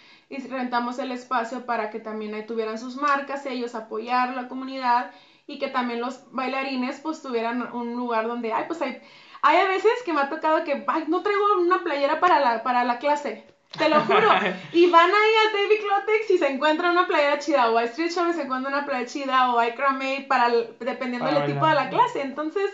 rentamos el espacio para que también ahí tuvieran sus marcas, ellos apoyar la comunidad y que también los bailarines pues tuvieran un lugar donde, ay, pues hay, hay a veces que me ha tocado que, ay, no traigo una playera para la, para la clase. Te lo juro. Y van ahí a David Clotex y se encuentra una playera chida. O a Street Show y se encuentra una playera chida. O a Made para dependiendo del tipo de la clase. Entonces,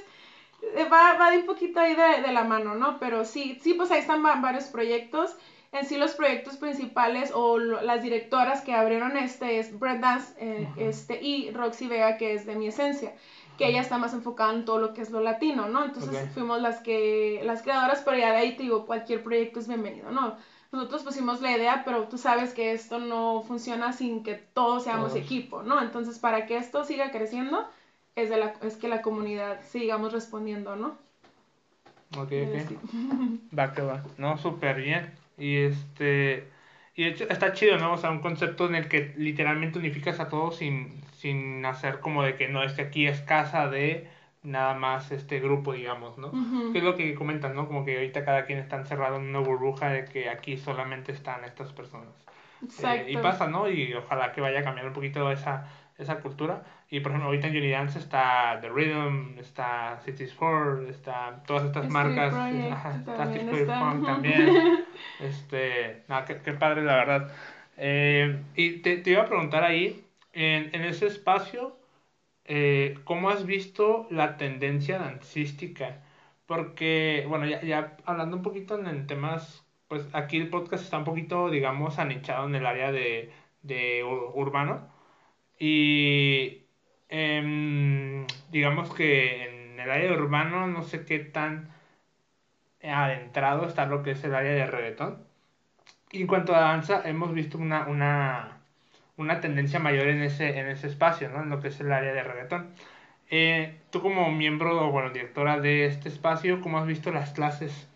eh, va, va de un poquito ahí de, de, la mano, ¿no? Pero sí, sí, pues ahí están varios proyectos en sí los proyectos principales o las directoras que abrieron este es Brett Dance eh, este, y Roxy Vega, que es de mi esencia, que ella está más enfocada en todo lo que es lo latino, ¿no? Entonces fuimos las que, las creadoras, pero ya de ahí te digo, cualquier proyecto es bienvenido, ¿no? Nosotros pusimos la idea, pero tú sabes que esto no funciona sin que todos seamos equipo, ¿no? Entonces, para que esto siga creciendo, es, de la, es que la comunidad sigamos respondiendo, ¿no? Ok, ok. Va que va. No, súper bien. Y este. Y de hecho está chido, ¿no? O sea, un concepto en el que literalmente unificas a todos sin, sin hacer como de que no, es que aquí es casa de nada más este grupo, digamos, ¿no? Que es lo que comentan, ¿no? Como que ahorita cada quien está encerrado en una burbuja de que aquí solamente están estas personas. Eh, y pasa, ¿no? Y ojalá que vaya a cambiar un poquito esa, esa cultura. Y por ejemplo, ahorita en Johnny Dance está The Rhythm, está Cities 4, está todas estas marcas. está Street Funk también. este, nada, qué, qué, padre, la verdad. Eh, y te, te, iba a preguntar ahí, en, en ese espacio, eh, ¿cómo has visto la tendencia dancística? Porque, bueno, ya, ya hablando un poquito en, temas, pues aquí el podcast está un poquito, digamos, anichado en el área de, de urbano. Y em, digamos que en el área urbano no sé qué tan adentrado está lo que es el área de reggaetón. Y en cuanto a danza, hemos visto una, una, una tendencia mayor en ese, en ese espacio, ¿no? En lo que es el área de reggaetón. Eh, tú como miembro o, bueno, directora de este espacio, ¿cómo has visto las clases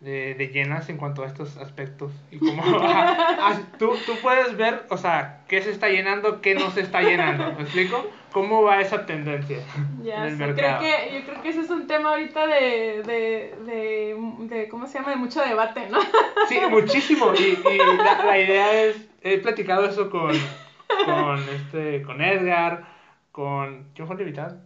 de, de llenas en cuanto a estos aspectos? Y cómo, tú, tú puedes ver, o sea, qué se está llenando, qué no se está llenando, ¿me explico? ¿Cómo va esa tendencia ya, en el Creo que, yo creo que ese es un tema ahorita de, de, de, de ¿cómo se llama? De mucho debate, ¿no? Sí, muchísimo. Y, y la, la, idea es, he platicado eso con, con, este, con Edgar, con... ¿Quién fue el invitado?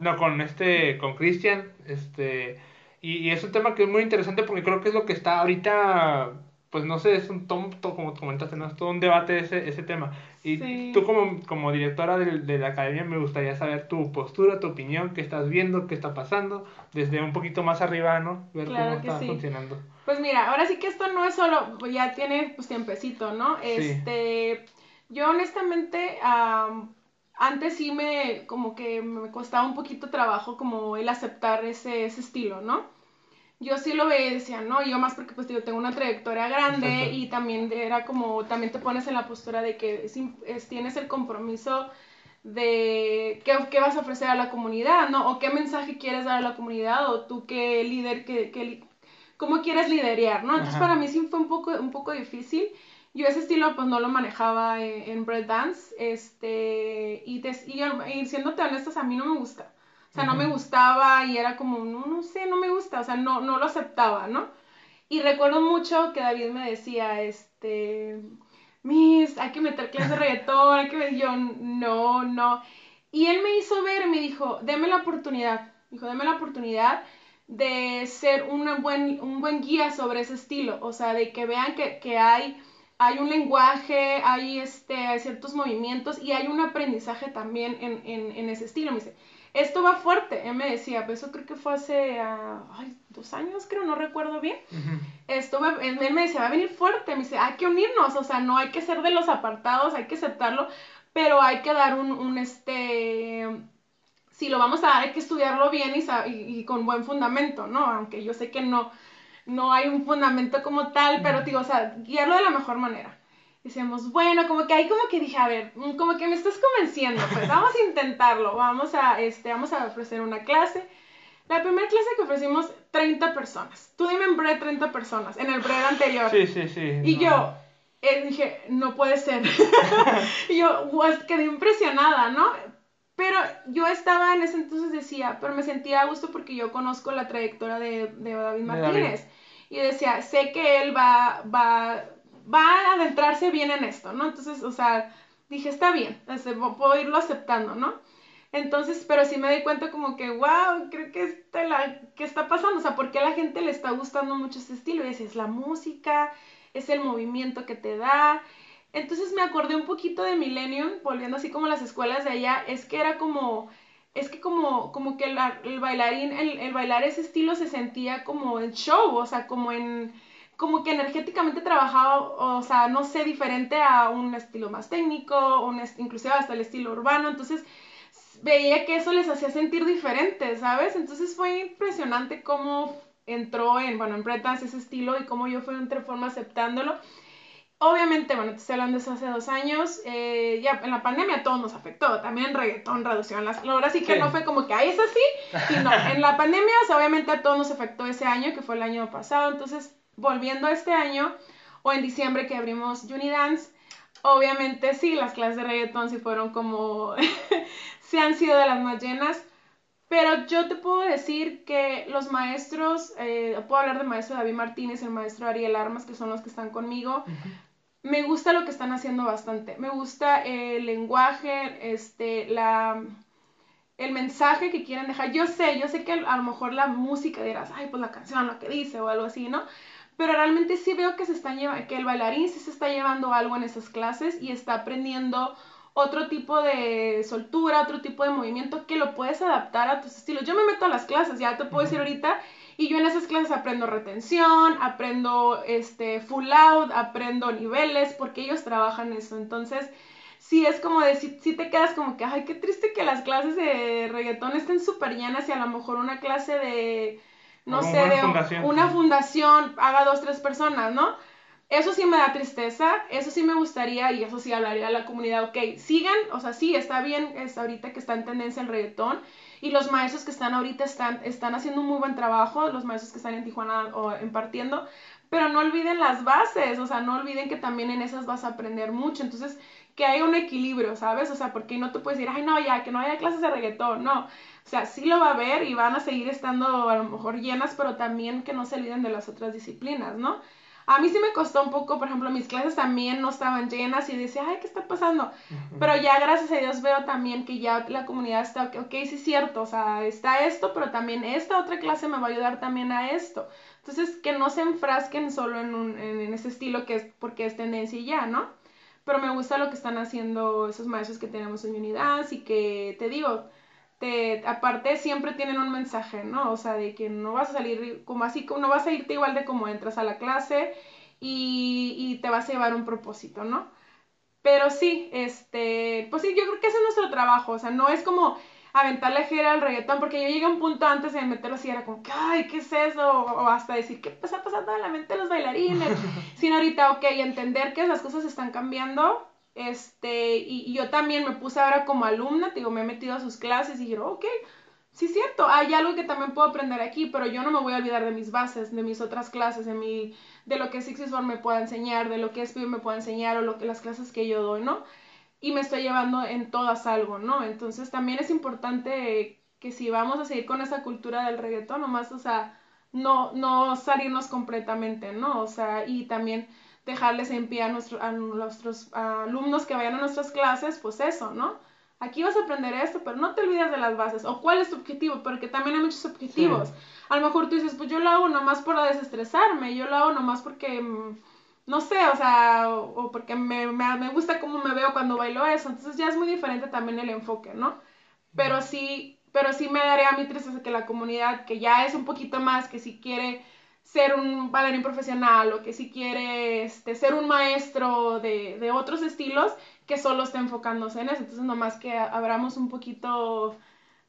No, con este, con Cristian, este... Y, y, es un tema que es muy interesante porque creo que es lo que está ahorita pues no sé, es un tonto, como comentaste, ¿no? es todo un debate ese, ese tema. Y tú como, como directora de, de, la academia me gustaría saber tu postura, tu opinión, qué estás viendo, qué está pasando, desde un poquito más arriba, ¿no? Ver cómo está funcionando. Pues mira, ahora sí que esto no es solo, ya tiene pues tiempecito, ¿no? Este, yo honestamente, antes sí me, como que me costaba un poquito trabajo como el aceptar ese, ese estilo, ¿no? Yo sí lo veía y decía, no, yo más porque pues yo tengo una trayectoria grande y también era como, también te pones en la postura de que es, tienes el compromiso de qué, qué, vas a ofrecer a la comunidad, ¿no? O qué mensaje quieres dar a la comunidad, o tú qué líder, qué, qué cómo quieres liderear, ¿no? Entonces para mí sí fue un poco, un poco difícil. Yo ese estilo pues no lo manejaba en, en breakdance, este, y, te, y, y siéndote honestas, a mí no me gusta. O sea, no me gustaba y era como, no, no sé, no me gusta, o sea, no, no lo aceptaba, ¿no? Y recuerdo mucho que David me decía, este, Miss, hay que meter clases de reggaetón, hay que ver, yo, no, no. Y él me hizo ver, me dijo, deme la oportunidad, dijo, deme la oportunidad de ser una buen, un buen guía sobre ese estilo, o sea, de que vean que, que hay, hay un lenguaje, hay, este, hay ciertos movimientos y hay un aprendizaje también en, en, en ese estilo. Me dice, esto va fuerte, él me decía, pero eso creo que fue hace ah, dos años, creo, no recuerdo bien. Esto él me decía, va a venir fuerte, me dice, hay que unirnos, o sea, no hay que ser de los apartados, hay que aceptarlo, pero hay que dar un, un este, si lo vamos a dar, hay que estudiarlo bien y, y, y, con buen fundamento, ¿no? Aunque yo sé que no, no hay un fundamento como tal, pero digo, o sea, guiarlo de la mejor manera decíamos, bueno, como que ahí como que dije, a ver, mm, como que me estás convenciendo, pues vamos a intentarlo, vamos a, este, vamos a ofrecer una clase. La primera clase que ofrecimos, 30 personas. Tú dime en bread 30 personas, en el bread anterior. Sí, sí, sí. Y yo eh, dije, no puede ser. y yo quedé impresionada, ¿no? Pero yo estaba en ese entonces decía, pero me sentía a gusto porque yo conozco la trayectoria de, de David Martínez. Y decía, sé que él va, va va a adentrarse bien en esto, ¿no? Entonces, o sea, dije, está bien, puedo irlo aceptando, ¿no? Entonces, pero sí me di cuenta como que, wow, creo que está la, ¿qué está pasando? O sea, ¿por qué a la gente le está gustando mucho este estilo? Y es la música, es el movimiento que te da. Entonces me acordé un poquito de Millennium, volviendo así como las escuelas de allá, es que era como, es que como, como que el bailarín, el, el bailar ese estilo se sentía como en show, o sea, como en como que energéticamente trabajaba, o sea, no sé, diferente a un estilo más técnico, un inclusive hasta el estilo urbano, entonces veía que eso les hacía sentir diferentes, ¿sabes? Entonces fue impresionante cómo entró en, bueno, en breakdance ese estilo y cómo yo fui entre forma aceptándolo. Obviamente, bueno, te estoy hablando de eso hace dos años, eh, ya en la pandemia todo nos afectó, también reggaetón reducción las horas, así que no fue como que, ahí es así, sino en la pandemia, obviamente a todos nos afectó ese año, que fue el año pasado, entonces volviendo a este año, o en diciembre que abrimos Unidance. Obviamente sí, las clases de reggaetón sí fueron como, se han sido de las más llenas, pero yo te puedo decir que los maestros, eh, puedo hablar del maestro David Martínez, el maestro Ariel Armas, que son los que están conmigo. Me gusta lo que están haciendo bastante. Me gusta el lenguaje, este, la, el mensaje que quieren dejar. Yo sé, yo sé que a lo mejor la música dirás, ay, pues la canción, lo que dice o algo así, ¿no? Pero realmente sí veo que se están que el bailarín sí se está llevando algo en esas clases y está aprendiendo otro tipo de soltura, otro tipo de movimiento que lo puedes adaptar a tus estilos. Yo me meto a las clases, ya te puedo decir ahorita, y yo en esas clases aprendo retención, aprendo este full out, aprendo niveles, porque ellos trabajan eso. Entonces, sí es como decir, si, te quedas como que, ay, qué triste que las clases de reggaetón estén súper llenas y a lo mejor una clase de, no sé, de una fundación haga dos, tres personas, ¿no? Eso sí me da tristeza, eso sí me gustaría y eso sí hablaría a la comunidad, ok, sigan, o sea, sí, está bien, es ahorita que está en tendencia el reggaetón y los maestros que están ahorita están, están haciendo un muy buen trabajo, los maestros que están en Tijuana o impartiendo, pero no olviden las bases, o sea, no olviden que también en esas vas a aprender mucho, entonces que haya un equilibrio, ¿sabes? O sea, porque no te puedes decir, ay, no, ya, que no haya clases de reggaetón, no. O sea, sí lo va a haber y van a seguir estando a lo mejor llenas, pero también que no se olviden de las otras disciplinas, ¿no? A mí sí me costó un poco, por ejemplo, mis clases también no estaban llenas y decía, ay, ¿qué está pasando? Pero ya gracias a Dios veo también que ya la comunidad está, ok, sí es cierto, o sea, está esto, pero también esta otra clase me va a ayudar también a esto. Entonces, que no se enfrasquen solo en, un, en, ese estilo que es porque es tendencia y ya, ¿no? Pero me gusta lo que están haciendo esos maestros que tenemos en unidad y que te digo, te, aparte siempre tienen un mensaje, ¿no? O sea, de que no vas a salir como así, no vas a irte igual de como entras a la clase y, y te vas a llevar un propósito, ¿no? Pero sí, este, pues sí, yo creo que ese es nuestro trabajo, o sea, no es como aventarle gira al reggaetón, porque yo llegué a un punto antes de meterlo así, era como, ay, ¿qué es eso? O, hasta decir, ¿qué está pasando en la mente de los bailarines? Sino ahorita, ok, entender que las cosas están cambiando, este, y, yo también me puse ahora como alumna, digo, me he metido a sus clases y yo, ok, sí es cierto, hay algo que también puedo aprender aquí, pero yo no me voy a olvidar de mis bases, de mis otras clases, de mi, de lo que Sixes me pueda enseñar, de lo que SPIR me pueda enseñar o lo que las clases que yo doy, ¿no? Y me estoy llevando en todas algo, ¿no? Entonces también es importante que si vamos a seguir con esa cultura del reggaetón, nomás, o sea, no, no salirnos completamente, ¿no? O sea, y también dejarles en pie a, a nuestros alumnos que vayan a nuestras clases, pues eso, ¿no? Aquí vas a aprender esto, pero no te olvides de las bases. ¿O cuál es tu objetivo? Porque también hay muchos objetivos. A lo mejor tú dices, pues yo lo hago nomás por desestresarme, yo lo hago nomás porque, mm, no sé, o sea, o, porque me, me, me, gusta cómo me veo cuando bailo eso. Entonces ya es muy diferente también el enfoque, ¿no? Pero sí, pero sí me daré a mi tristeza que la comunidad, que ya es un poquito más, que si quiere ser un bailarín profesional o que si quiere este, ser un maestro de, de, otros estilos, que solo esté enfocándose en eso. Entonces, nomás que abramos un poquito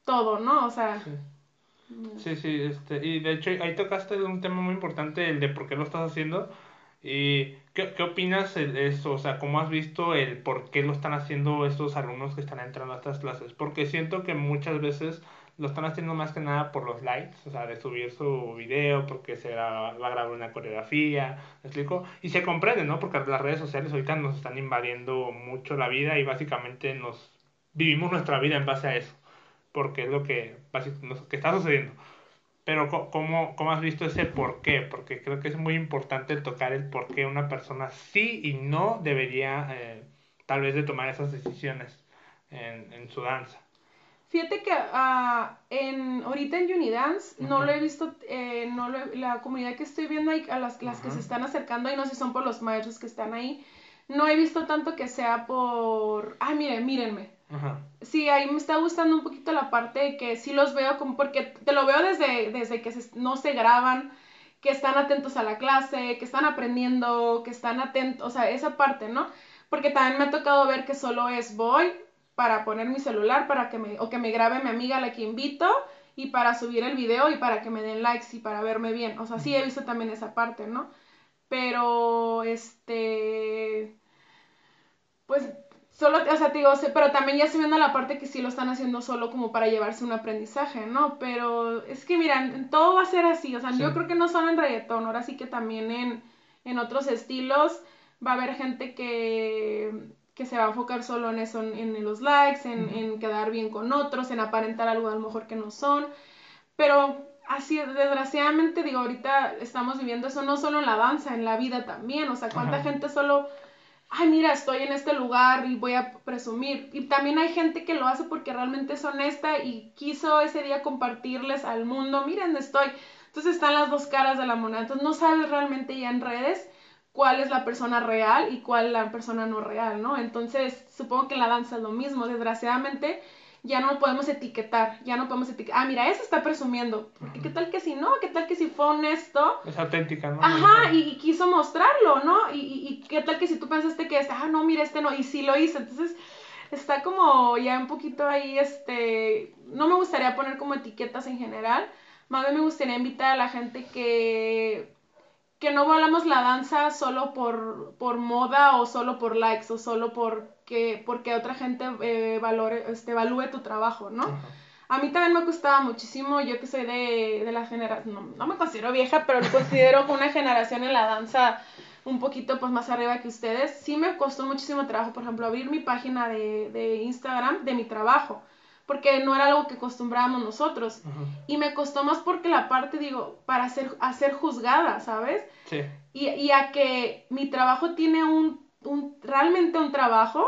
todo, ¿no? O sea... Sí. Sí, este, y de hecho ahí tocaste un tema muy importante, el de por qué lo estás haciendo. ¿Y qué, qué opinas de eso? O sea, ¿cómo has visto el por qué lo están haciendo estos alumnos que están entrando a estas clases? Porque siento que muchas veces lo están haciendo más que nada por los likes, o sea, de subir su video porque se va a grabar una coreografía, ¿me explico? Y se comprende, ¿no? Porque las redes sociales ahorita nos están invadiendo mucho la vida y básicamente nos vivimos nuestra vida en base a eso, porque es lo que, que está sucediendo. Pero ¿cómo, ¿cómo has visto ese por qué? Porque creo que es muy importante tocar el por qué una persona sí y no debería eh, tal vez de tomar esas decisiones en, en su danza. Fíjate que uh, en, ahorita en Unidance no lo he visto, eh, no la comunidad que estoy viendo ahí, a las, las que se están acercando, y no sé si son por los maestros que están ahí, no he visto tanto que sea por, ay, miren, mírenme. Sí, ahí me está gustando un poquito la parte de que sí los veo como, porque te lo veo desde, desde que no se graban, que están atentos a la clase, que están aprendiendo, que están atentos, o sea, esa parte, ¿no? Porque también me ha tocado ver que solo es voy, para poner mi celular para que me, o que me grabe mi amiga a la que invito y para subir el video y para que me den likes y para verme bien. O sea, sí he visto también esa parte, ¿no? Pero, este, pues, solo, o sea, te digo, pero también ya estoy viendo la parte que sí lo están haciendo solo como para llevarse un aprendizaje, ¿no? Pero es que, mira, todo va a ser así, o sea, yo creo que no solo en reggaetón, ahora sí que también en, en otros estilos, va a haber gente que, que se va a enfocar solo en eso, en, los likes, en, en, quedar bien con otros, en aparentar algo a lo mejor que no son. Pero así, desgraciadamente, digo, ahorita estamos viviendo eso no solo en la danza, en la vida también. O sea, cuánta gente solo ay, mira, estoy en este lugar y voy a presumir. Y también hay gente que lo hace porque realmente es honesta y quiso ese día compartirles al mundo, miren, estoy. Entonces están las dos caras de la moneda. Entonces no sabes realmente ya en redes cuál es la persona real y cuál la persona no real, ¿no? Entonces supongo que en la danza es lo mismo. Desgraciadamente ya no podemos etiquetar, ya no podemos etiquetar, ah, mira, ese está presumiendo, porque qué tal que si no, qué tal que si fue honesto. Es auténtica, ¿no? Ajá, y, quiso mostrarlo, ¿no? Y, y, qué tal que si tú pensaste que este, ah, no, mira, este no, y sí lo hizo, entonces está como ya un poquito ahí, este, no me gustaría poner como etiquetas en general, más bien me gustaría invitar a la gente que que no volamos la danza solo por, por moda o solo por likes o solo porque, porque otra gente eh, valore, este, evalúe tu trabajo, ¿no? A mí también me costaba muchísimo, yo que soy de, de la generación, no, no, me considero vieja, pero me considero una generación en la danza un poquito pues más arriba que ustedes. Sí me costó muchísimo trabajo, por ejemplo, abrir mi página de, de Instagram de mi trabajo porque no era algo que acostumbrábamos nosotros. Y me costó más porque la parte, digo, para ser, a ser juzgada, ¿sabes? Sí. Y, y, a que mi trabajo tiene un, un, realmente un trabajo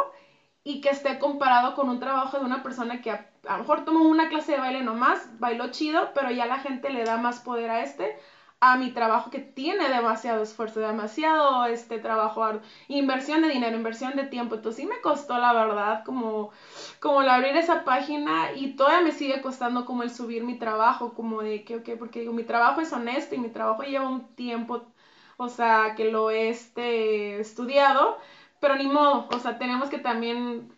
y que esté comparado con un trabajo de una persona que a, a lo mejor tomó una clase de baile nomás, bailó chido, pero ya la gente le da más poder a este a mi trabajo que tiene demasiado esfuerzo, demasiado este trabajo, inversión de dinero, inversión de tiempo. Entonces sí me costó la verdad como, como el abrir esa página y todavía me sigue costando como el subir mi trabajo, como de que, ok, porque digo, mi trabajo es honesto y mi trabajo lleva un tiempo, o sea, que lo he este, estudiado, pero ni modo, o sea, tenemos que también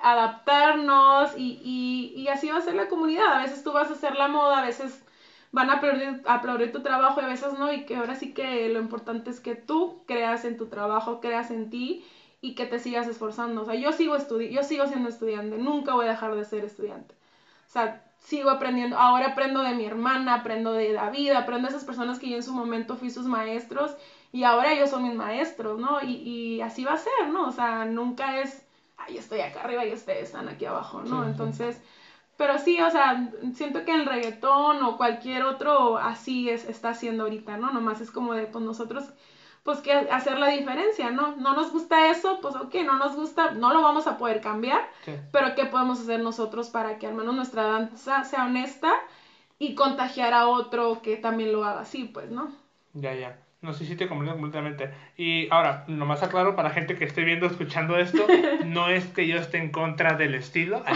adaptarnos y, y, y así va a ser la comunidad. A veces tú vas a hacer la moda, a veces van a aplaudir, aplaudir tu trabajo y a veces no, y que ahora sí que lo importante es que tú creas en tu trabajo, creas en ti y que te sigas esforzando. O sea, yo sigo, estudi yo sigo siendo estudiante, nunca voy a dejar de ser estudiante. O sea, sigo aprendiendo, ahora aprendo de mi hermana, aprendo de David, aprendo de esas personas que yo en su momento fui sus maestros y ahora ellos son mis maestros, ¿no? Y, y así va a ser, ¿no? O sea, nunca es, ay, estoy acá arriba y ustedes están aquí abajo, ¿no? Entonces... Pero sí, o sea, siento que el reggaetón o cualquier otro así es, está haciendo ahorita, ¿no? Nomás es como de, pues nosotros, pues que hacer la diferencia, ¿no? No nos gusta eso, pues ok, no nos gusta, no lo vamos a poder cambiar, pero ¿qué podemos hacer nosotros para que al menos nuestra danza sea honesta y contagiar a otro que también lo haga así, pues, ¿no? Ya, ya. No sé si te comprendo completamente. Y ahora, nomás aclaro para gente que esté viendo, escuchando esto, no es que yo esté en contra del estilo.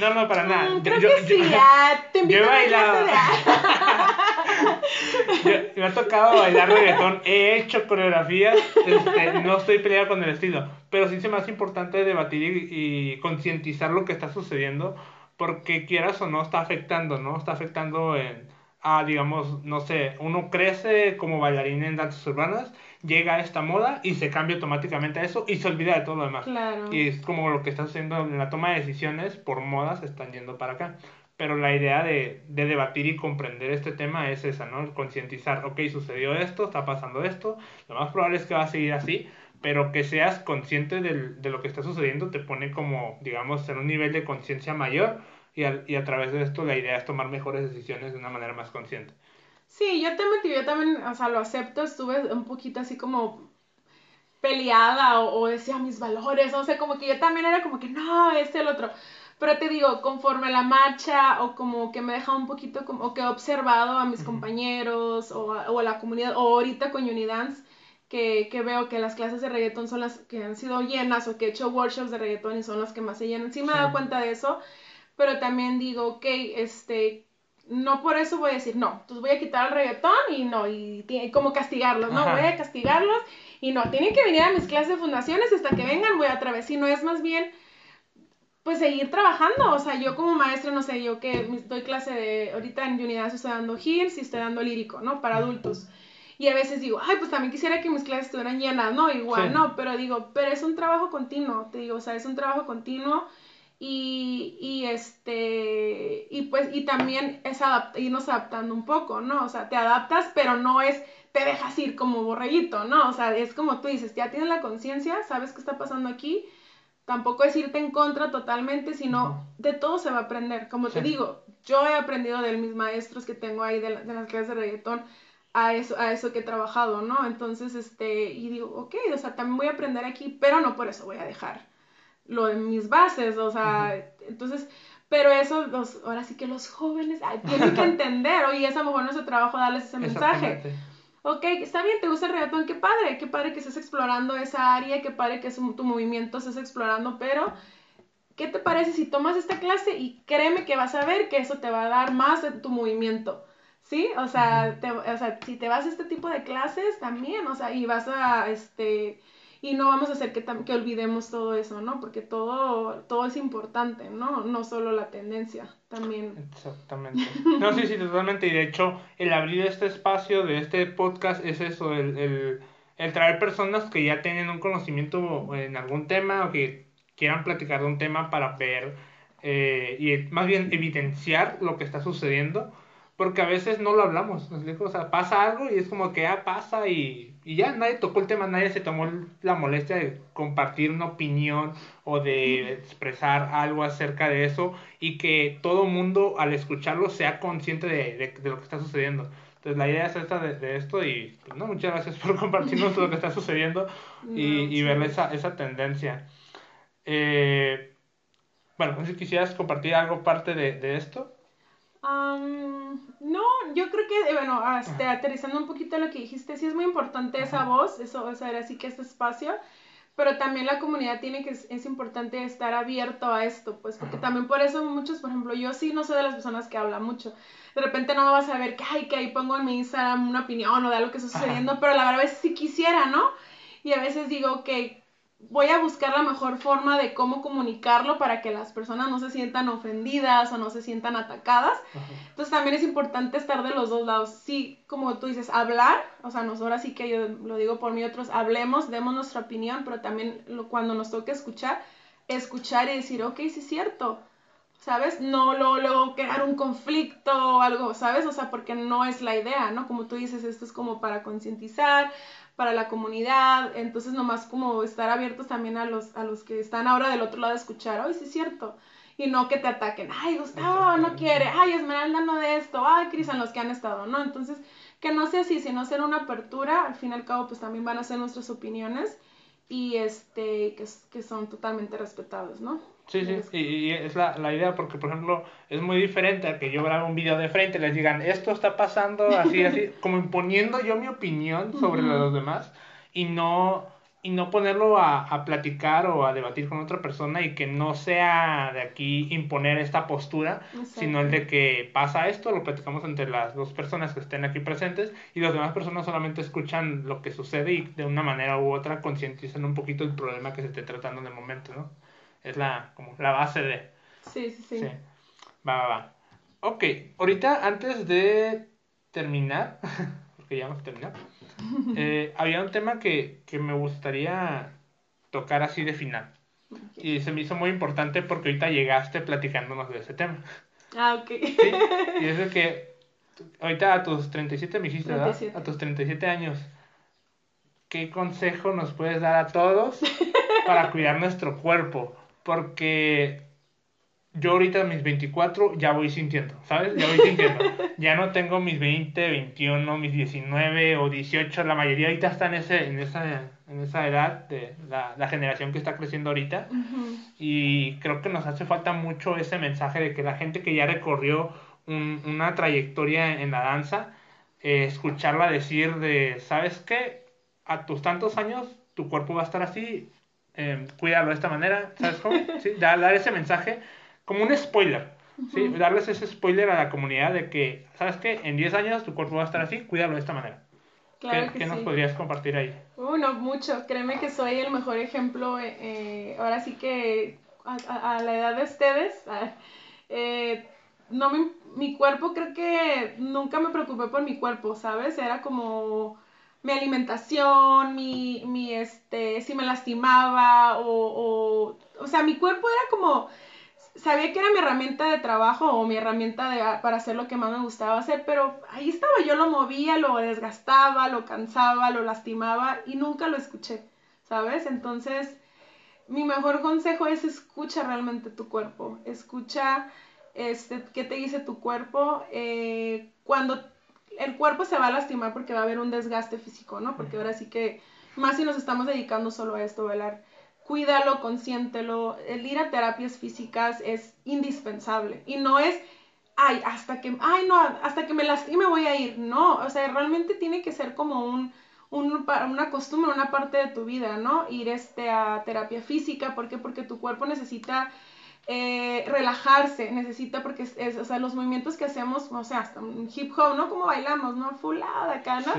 No, no, para nada. Mm, creo yo, que sí, ya. Te invito yo he bailado. me ha tocado bailar reggaetón, he hecho coreografías, este, no estoy peleado con el estilo, pero sí me hace importante debatir y, y concientizar lo que está sucediendo, porque quieras o no, está afectando, ¿no? Está afectando en a, digamos, no sé, uno crece como bailarín en danzas urbanas, llega a esta moda y se cambia automáticamente a eso y se olvida de todo lo demás. Y es como lo que está haciendo en la toma de decisiones por modas están yendo para acá. Pero la idea de, de debatir y comprender este tema es esa, ¿no? Concientizar, ok, sucedió esto, está pasando esto, lo más probable es que va a seguir así, pero que seas consciente del, de lo que está sucediendo te pone como, digamos, en un nivel de conciencia mayor y a, y a través de esto la idea es tomar mejores decisiones de una manera más consciente. Sí, yo metí, yo también, o sea, lo acepto, estuve un poquito así como peleada o, decía mis valores, no sé, como que yo también era como que no, este, el otro. Pero te digo, conforme la marcha o como que me deja un poquito, como o que he observado a mis compañeros o a, o a, la comunidad, o ahorita con Unidance, que, que, veo que las clases de reggaetón son las que han sido llenas o que he hecho workshops de reggaetón y son las que más se llenan. Sí me he dado cuenta de eso pero también digo, ok, este, no por eso voy a decir, no, entonces voy a quitar el reggaetón y no, y, como castigarlos, no, voy a castigarlos y no, tienen que venir a mis clases de fundaciones hasta que vengan, voy otra vez, si no es más bien, pues seguir trabajando, o sea, yo como maestra, no sé, yo que doy clase de, ahorita en unidad estoy dando Hills y estoy dando lírico, ¿no? Para adultos. Y a veces digo, ay, pues también quisiera que mis clases estuvieran llenas, ¿no? Igual, no, pero digo, pero es un trabajo continuo, te digo, o sea, es un trabajo continuo Y, y este, y pues, y también es irnos adaptando un poco, ¿no? O sea, te adaptas, pero no es, te dejas ir como borreguito, ¿no? O sea, es como tú dices, ya tienes la conciencia, sabes qué está pasando aquí, tampoco es irte en contra totalmente, sino de todo se va a aprender. Como te digo, yo he aprendido de mis maestros que tengo ahí de, de las clases de reggaetón, a eso, a eso que he trabajado, ¿no? Entonces, este, y digo, ok, o sea, también voy a aprender aquí, pero no por eso voy a dejar lo de mis bases, o sea, entonces, pero eso, los, ahora sí que los jóvenes tienen que entender, oye, es a lo mejor nuestro trabajo darles ese mensaje. Ok, está bien, te gusta el reggaetón, qué padre, qué padre que estés explorando esa área, qué padre que tu movimiento estés explorando, pero ¿qué te parece si tomas esta clase y créeme que vas a ver que eso te va a dar más de tu movimiento? ¿Sí? O sea, o sea, si te vas a este tipo de clases también, o sea, y vas a, este, y no vamos a hacer que, que olvidemos todo eso, ¿no? Porque todo, todo es importante, ¿no? No solo la tendencia, también. Exactamente. No, sí, sí, totalmente. Y de hecho, el abrir este espacio de este podcast es eso, el, el, el traer personas que ya tienen un conocimiento en algún tema o que quieran platicar de un tema para ver eh, y más bien evidenciar lo que está sucediendo porque a veces no lo hablamos, O sea, pasa algo y es como que ya pasa y, y, ya nadie tocó el tema, nadie se tomó la molestia de compartir una opinión o de expresar algo acerca de eso y que todo mundo al escucharlo sea consciente de, de, lo que está sucediendo. Entonces la idea es esta de, esto y pues, no, muchas gracias por compartirnos lo que está sucediendo y, y ver esa, esa tendencia. Eh, bueno, si quisieras compartir algo parte de, de esto no, yo creo que, bueno, este, aterrizando un poquito lo que dijiste, sí es muy importante esa voz, eso, o sea, así que este espacio, pero también la comunidad tiene que, es importante estar abierto a esto, pues, porque también por eso muchos, por ejemplo, yo sí no soy de las personas que hablan mucho, de repente no vas a ver que, ay, que ahí pongo en mi Instagram una opinión o de algo que está sucediendo, pero la verdad es que sí quisiera, ¿no? Y a veces digo, que voy a buscar la mejor forma de cómo comunicarlo para que las personas no se sientan ofendidas o no se sientan atacadas. Entonces también es importante estar de los dos lados. Sí, como tú dices, hablar, o sea, nosotros sí que yo lo digo por mí, otros hablemos, demos nuestra opinión, pero también lo, cuando nos toque escuchar, escuchar y decir, ok, sí es cierto. ¿Sabes? No luego, crear un conflicto o algo, ¿sabes? O sea, porque no es la idea, ¿no? Como tú dices, esto es como para concientizar, para la comunidad, entonces nomás como estar abiertos también a los, a los que están ahora del otro lado de escuchar, ay, sí es cierto, y no que te ataquen, ay, Gustavo no quiere, ay, Esmeralda no de esto, ay, Cristian, los que han estado, ¿no? Entonces, que no sea así, sino ser una apertura, al fin y al cabo, pues también van a ser nuestras opiniones y este, que, que son totalmente respetables, ¿no? Sí, sí, y, es la, la, idea porque, por ejemplo, es muy diferente a que yo grabe un video de frente y les digan, esto está pasando así, así, como imponiendo yo mi opinión sobre los demás y no, y no ponerlo a, a, platicar o a debatir con otra persona y que no sea de aquí imponer esta postura, sino el de que pasa esto, lo platicamos entre las dos personas que estén aquí presentes y las demás personas solamente escuchan lo que sucede y de una manera u otra concientizan un poquito el problema que se esté tratando en el momento, ¿no? Es la, como la base de... Sí, sí, sí. Va, va, va. Ok, ahorita antes de terminar, porque ya vamos a terminar, eh, había un tema que, que me gustaría tocar así de final. Y se me hizo muy importante porque ahorita llegaste platicándonos de ese tema. Ah, ok. ¿Sí? Y es de que ahorita a tus 37 me dijiste, ¿verdad? A tus 37 años. ¿Qué consejo nos puedes dar a todos para cuidar nuestro cuerpo? Porque yo ahorita mis 24 ya voy sintiendo, ¿sabes? Ya voy sintiendo. ya no tengo mis 20, 21, mis 19 o 18, la mayoría ahorita está en, ese, en, esa, en esa edad de la, la generación que está creciendo ahorita. Y creo que nos hace falta mucho ese mensaje de que la gente que ya recorrió un, una trayectoria en la danza, eh, escucharla decir de, ¿sabes qué? A tus tantos años tu cuerpo va a estar así, eh, cuidarlo de esta manera, ¿sabes cómo? ¿Sí? Dar, dar, ese mensaje como un spoiler, ¿sí? Darles ese spoiler a la comunidad de que, ¿sabes qué? En 10 años tu cuerpo va a estar así, cuídalo de esta manera. Claro ¿Qué, ¿qué nos podrías compartir ahí? Uh, mucho. Créeme que soy el mejor ejemplo. Eh, eh ahora sí que a, a, la edad de ustedes, eh, no me, mi cuerpo creo que nunca me preocupé por mi cuerpo, ¿sabes? Era como mi alimentación, mi, mi, este, si me lastimaba o, o, o sea, mi cuerpo era como, sabía que era mi herramienta de trabajo o mi herramienta de, para hacer lo que más me gustaba hacer, pero ahí estaba, yo lo movía, lo desgastaba, lo cansaba, lo lastimaba y nunca lo escuché, ¿sabes? Entonces, mi mejor consejo es escucha realmente tu cuerpo, escucha este, qué te dice tu cuerpo. Eh, cuando el cuerpo se va a lastimar porque va a haber un desgaste físico, ¿no? Porque ahora sí que, más si nos estamos dedicando solo a esto, velar cuídalo, consiéntelo. El ir a terapias físicas es indispensable y no es, ay, hasta que, ay, no, hasta que me lastime voy a ir. No, o sea, realmente tiene que ser como un, un, una costumbre, una parte de tu vida, ¿no? Ir este, a terapia física, ¿por qué? Porque tu cuerpo necesita eh, relajarse, necesita, porque es, o sea, los movimientos que hacemos, o sea, hasta un hip hop, ¿no? Como bailamos, ¿no? Fulada acá, ¿no?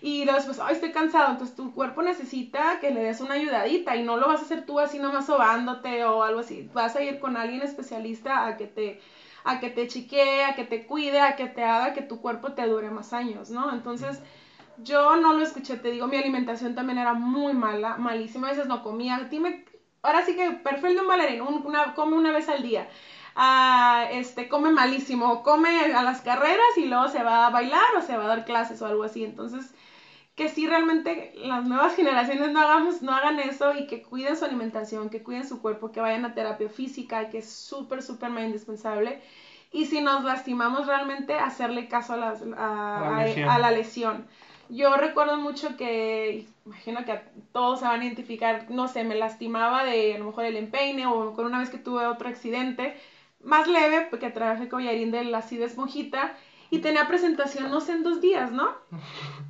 Y después, ay, estoy cansado, entonces tu cuerpo necesita que le des una ayudadita y no lo vas a hacer tú así nomás sobándote o algo así, vas a ir con alguien especialista a que te a que te chiquee, a que te cuide, a que te haga que tu cuerpo te dure más años, ¿no? Entonces, yo no lo escuché, te digo, mi alimentación también era muy mala, malísima, a veces no comía, dime ahora sí que perfil de un bailarín, una, come una vez al día. Ah, este, come malísimo, come a las carreras y luego se va a bailar o se va a dar clases o algo así. Entonces, que sí realmente las nuevas generaciones no, hagamos, no hagan eso y que cuiden su alimentación, que cuiden su cuerpo, que vayan a terapia física, que es súper, súper indispensable. Y si nos lastimamos realmente, hacerle caso a, las, a la lesión. Yo recuerdo mucho que, imagino que todos se van a identificar, no sé, me lastimaba de a lo mejor el empeine o con una vez que tuve otro accidente, más leve, porque trabajé con Yarín de la de esponjita y tenía presentación, no sé, en dos días, ¿no?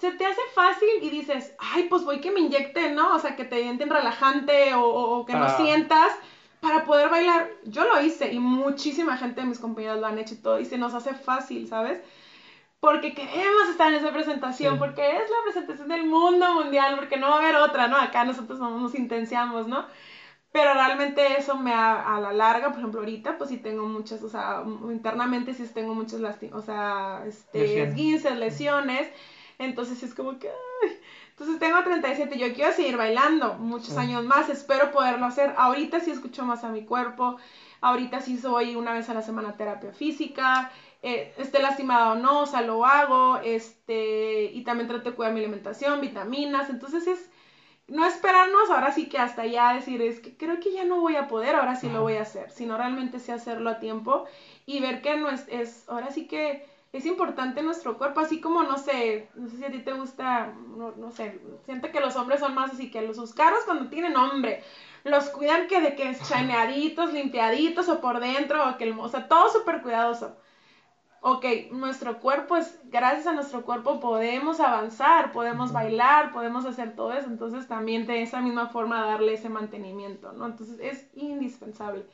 Se te hace fácil y dices, ay, pues voy que me inyecten, ¿no? O sea, que te dienten relajante o, que no sientas para poder bailar. Yo lo hice y muchísima gente de mis compañeros lo han hecho y todo y se nos hace fácil, ¿sabes? Porque queremos estar en esa presentación, porque es la presentación del mundo mundial, porque no va a haber otra, ¿no? Acá nosotros nos intenciamos, ¿no? Pero realmente eso me a, a la larga, por ejemplo, ahorita, pues sí tengo muchas, o sea, internamente sí tengo muchas o sea, este, esguinces, lesiones, entonces es como que, ay. entonces tengo 37, yo quiero seguir bailando muchos años más, espero poderlo hacer, ahorita sí escucho más a mi cuerpo, ahorita sí soy una vez a la semana terapia física, eh, esté lastimada o no, o sea, lo hago, este, y también trato de cuidar mi alimentación, vitaminas, entonces es no esperarnos ahora sí que hasta ya decir, es que creo que ya no voy a poder, ahora sí lo voy a hacer, sino realmente sí hacerlo a tiempo y ver que no es, es ahora sí que es importante nuestro cuerpo, así como, no sé, no sé si a ti te gusta, no, no sé, siento que los hombres son más así que los sus caros cuando tienen hombre, los cuidan que de que es chaneaditos, limpiaditos o por dentro, o que, o sea, todo súper cuidadoso ok, nuestro cuerpo es, gracias a nuestro cuerpo podemos avanzar, podemos bailar, podemos hacer todo eso, entonces también de esa misma forma darle ese mantenimiento, ¿no? Entonces es indispensable.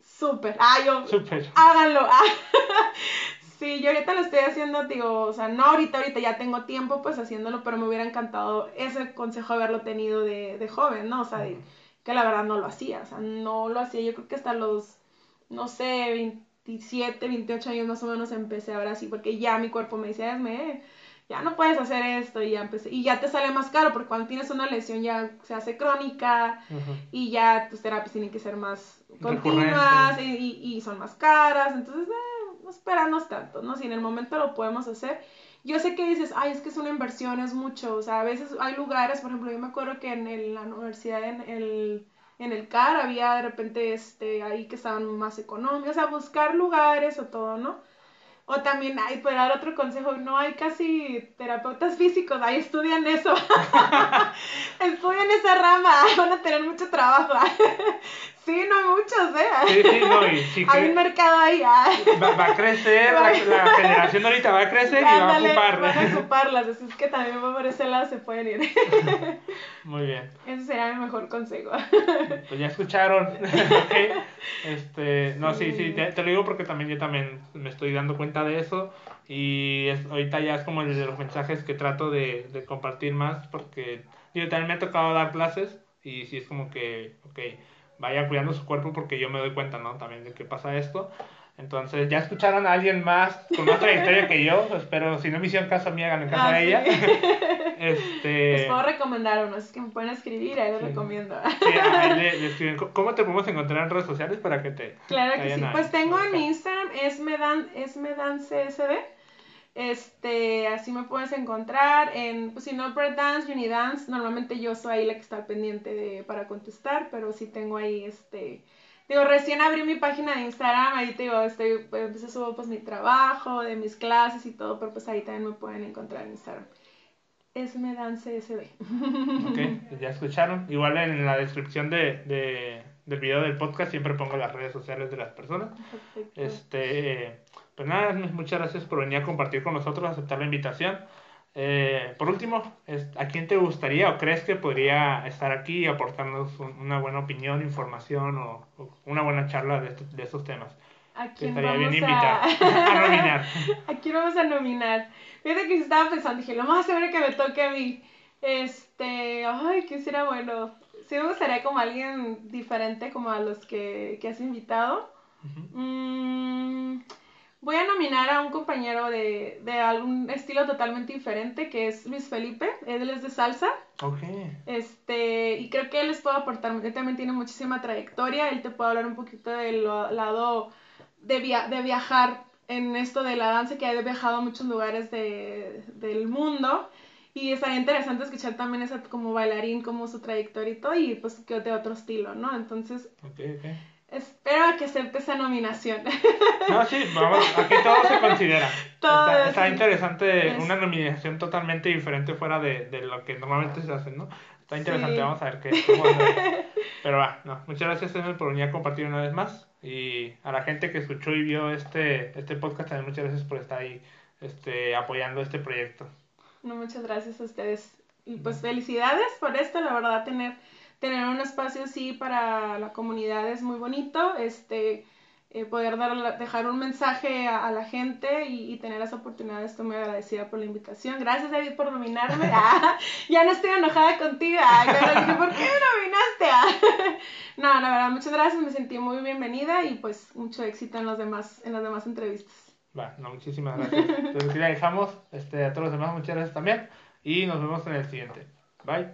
Súper, ah, yo, Súper. háganlo. sí, yo ahorita lo estoy haciendo, digo, o sea, no ahorita, ahorita ya tengo tiempo pues haciéndolo, pero me hubiera encantado ese consejo haberlo tenido de, de joven, ¿no? O sea, que la verdad no lo hacía, o sea, no lo hacía, yo creo que hasta los, no sé, 20 27, 28 años más o menos empecé ahora sí, porque ya mi cuerpo me decía, ya no puedes hacer esto y ya empecé, y ya te sale más caro, porque cuando tienes una lesión ya se hace crónica y ya tus terapias tienen que ser más continuas y, y, son más caras, entonces eh, no esperarnos tanto, ¿no? Si en el momento lo podemos hacer. Yo sé que dices, ay, es que es una inversión, es mucho, o sea, a veces hay lugares, por ejemplo, yo me acuerdo que en la universidad, en el en el CAR había de repente este, ahí que estaban más económicos, o sea, buscar lugares o todo, ¿no? O también, hay, para dar otro consejo, no hay casi terapeutas físicos, ahí estudian eso. estudian esa rama, van a tener mucho trabajo. Sí, no hay muchos, ¿eh? Sí, sí, no, y sí Hay un mercado ahí. Ah. Va, a crecer, la, generación ahorita va a crecer y va a ocupar. Van a ocuparlas, así es que también por ese lado se pueden ir. Muy bien. Ese sería mi mejor consejo. pues ya escucharon. este, no, sí, sí, te, te, lo digo porque también yo también me estoy dando cuenta de eso y ahorita ya es como el de los mensajes que trato de, de compartir más porque yo también me ha tocado dar clases y si es como que, ok, vaya cuidando su cuerpo porque yo me doy cuenta, ¿no? También de que pasa esto. Entonces, ya escucharon a alguien más con más trayectoria que yo. Espero, si no me hicieron caso a mí, hagan caso Ah, a sí. ella. este. Les puedo recomendar unos, es que me pueden escribir, ahí les recomiendo. Sí, ahí le- le escriben. ¿Cómo te podemos encontrar en redes sociales para que te. Claro que vayan sí. a- Pues tengo en? Instagram, es medan, es medancsd. Este, así me puedes encontrar en, pues si no, Breakdance, Unidance, normalmente yo soy ahí la que está pendiente de, para contestar, pero sí tengo ahí, este, digo, recién abrí mi página de Instagram, ahí te digo, estoy, pues subo pues mi trabajo, de mis clases y todo, pero pues ahí también me pueden encontrar en Instagram. Es medancsd. Ok, ya escucharon. Igual en la descripción de, de- del video del podcast siempre pongo las redes sociales de las personas. Perfecto. Este, pues nada, muchas gracias por venir a compartir con nosotros, aceptar la invitación. Eh, por último, ¿a quién te gustaría o crees que podría estar aquí y aportarnos un- una buena opinión, información o, o una buena charla de, estos- de estos temas? ¿A quién estaría bien vamos a- invitar a nominar. ¿A quién vamos a nominar? Fíjate que estaba pensando, dije, lo más seguro que me toque a mí. Este, ay, ¿qué será bueno? Sí me gustaría como alguien diferente como a los que, que has invitado. Mm, voy a nominar a un compañero de, de algún estilo totalmente diferente, que es Luis Felipe. Él es de salsa. Ok, Este, y creo que él les puede aportar, él también tiene muchísima trayectoria, él te puede hablar un poquito del lado de, via- de viajar en esto de la danza, que ha viajado a muchos lugares de, del mundo, y estaría interesante escuchar también esa como bailarín, como su trayectoria y todo, y pues que de otro estilo, ¿no? Entonces, ok, ok. espero a que acepte esa nominación. No, sí, vamos, aquí todo se considera. Todo está, es- está interesante es- una nominación totalmente diferente fuera de, de lo que normalmente se hace, ¿no? Está interesante, Sí. vamos a ver qué. cómo. Pero va, no. Muchas gracias, por venir a compartir una vez más. Y a la gente que escuchó y vio este, este podcast, también muchas gracias por estar ahí este, apoyando este proyecto. No, muchas gracias a ustedes. Y pues felicidades por esto, la verdad, tener, tener un espacio así para la comunidad es muy bonito. Este, eh, poder dar, dejar un mensaje a, a la gente y, y tener esa oportunidad, estoy muy agradecida por la invitación. Gracias, David, por nominarme. Ah, ya no estoy enojada contigo. Ah, claro, dije, ¿por qué me nominaste? Ah. No, la verdad, muchas gracias, me sentí muy bienvenida y pues mucho éxito en, los demás, en las demás entrevistas. Va, no, muchísimas gracias. Entonces, dejamos. Este, a todos los demás, muchas gracias también. Y nos vemos en el siguiente. Bye.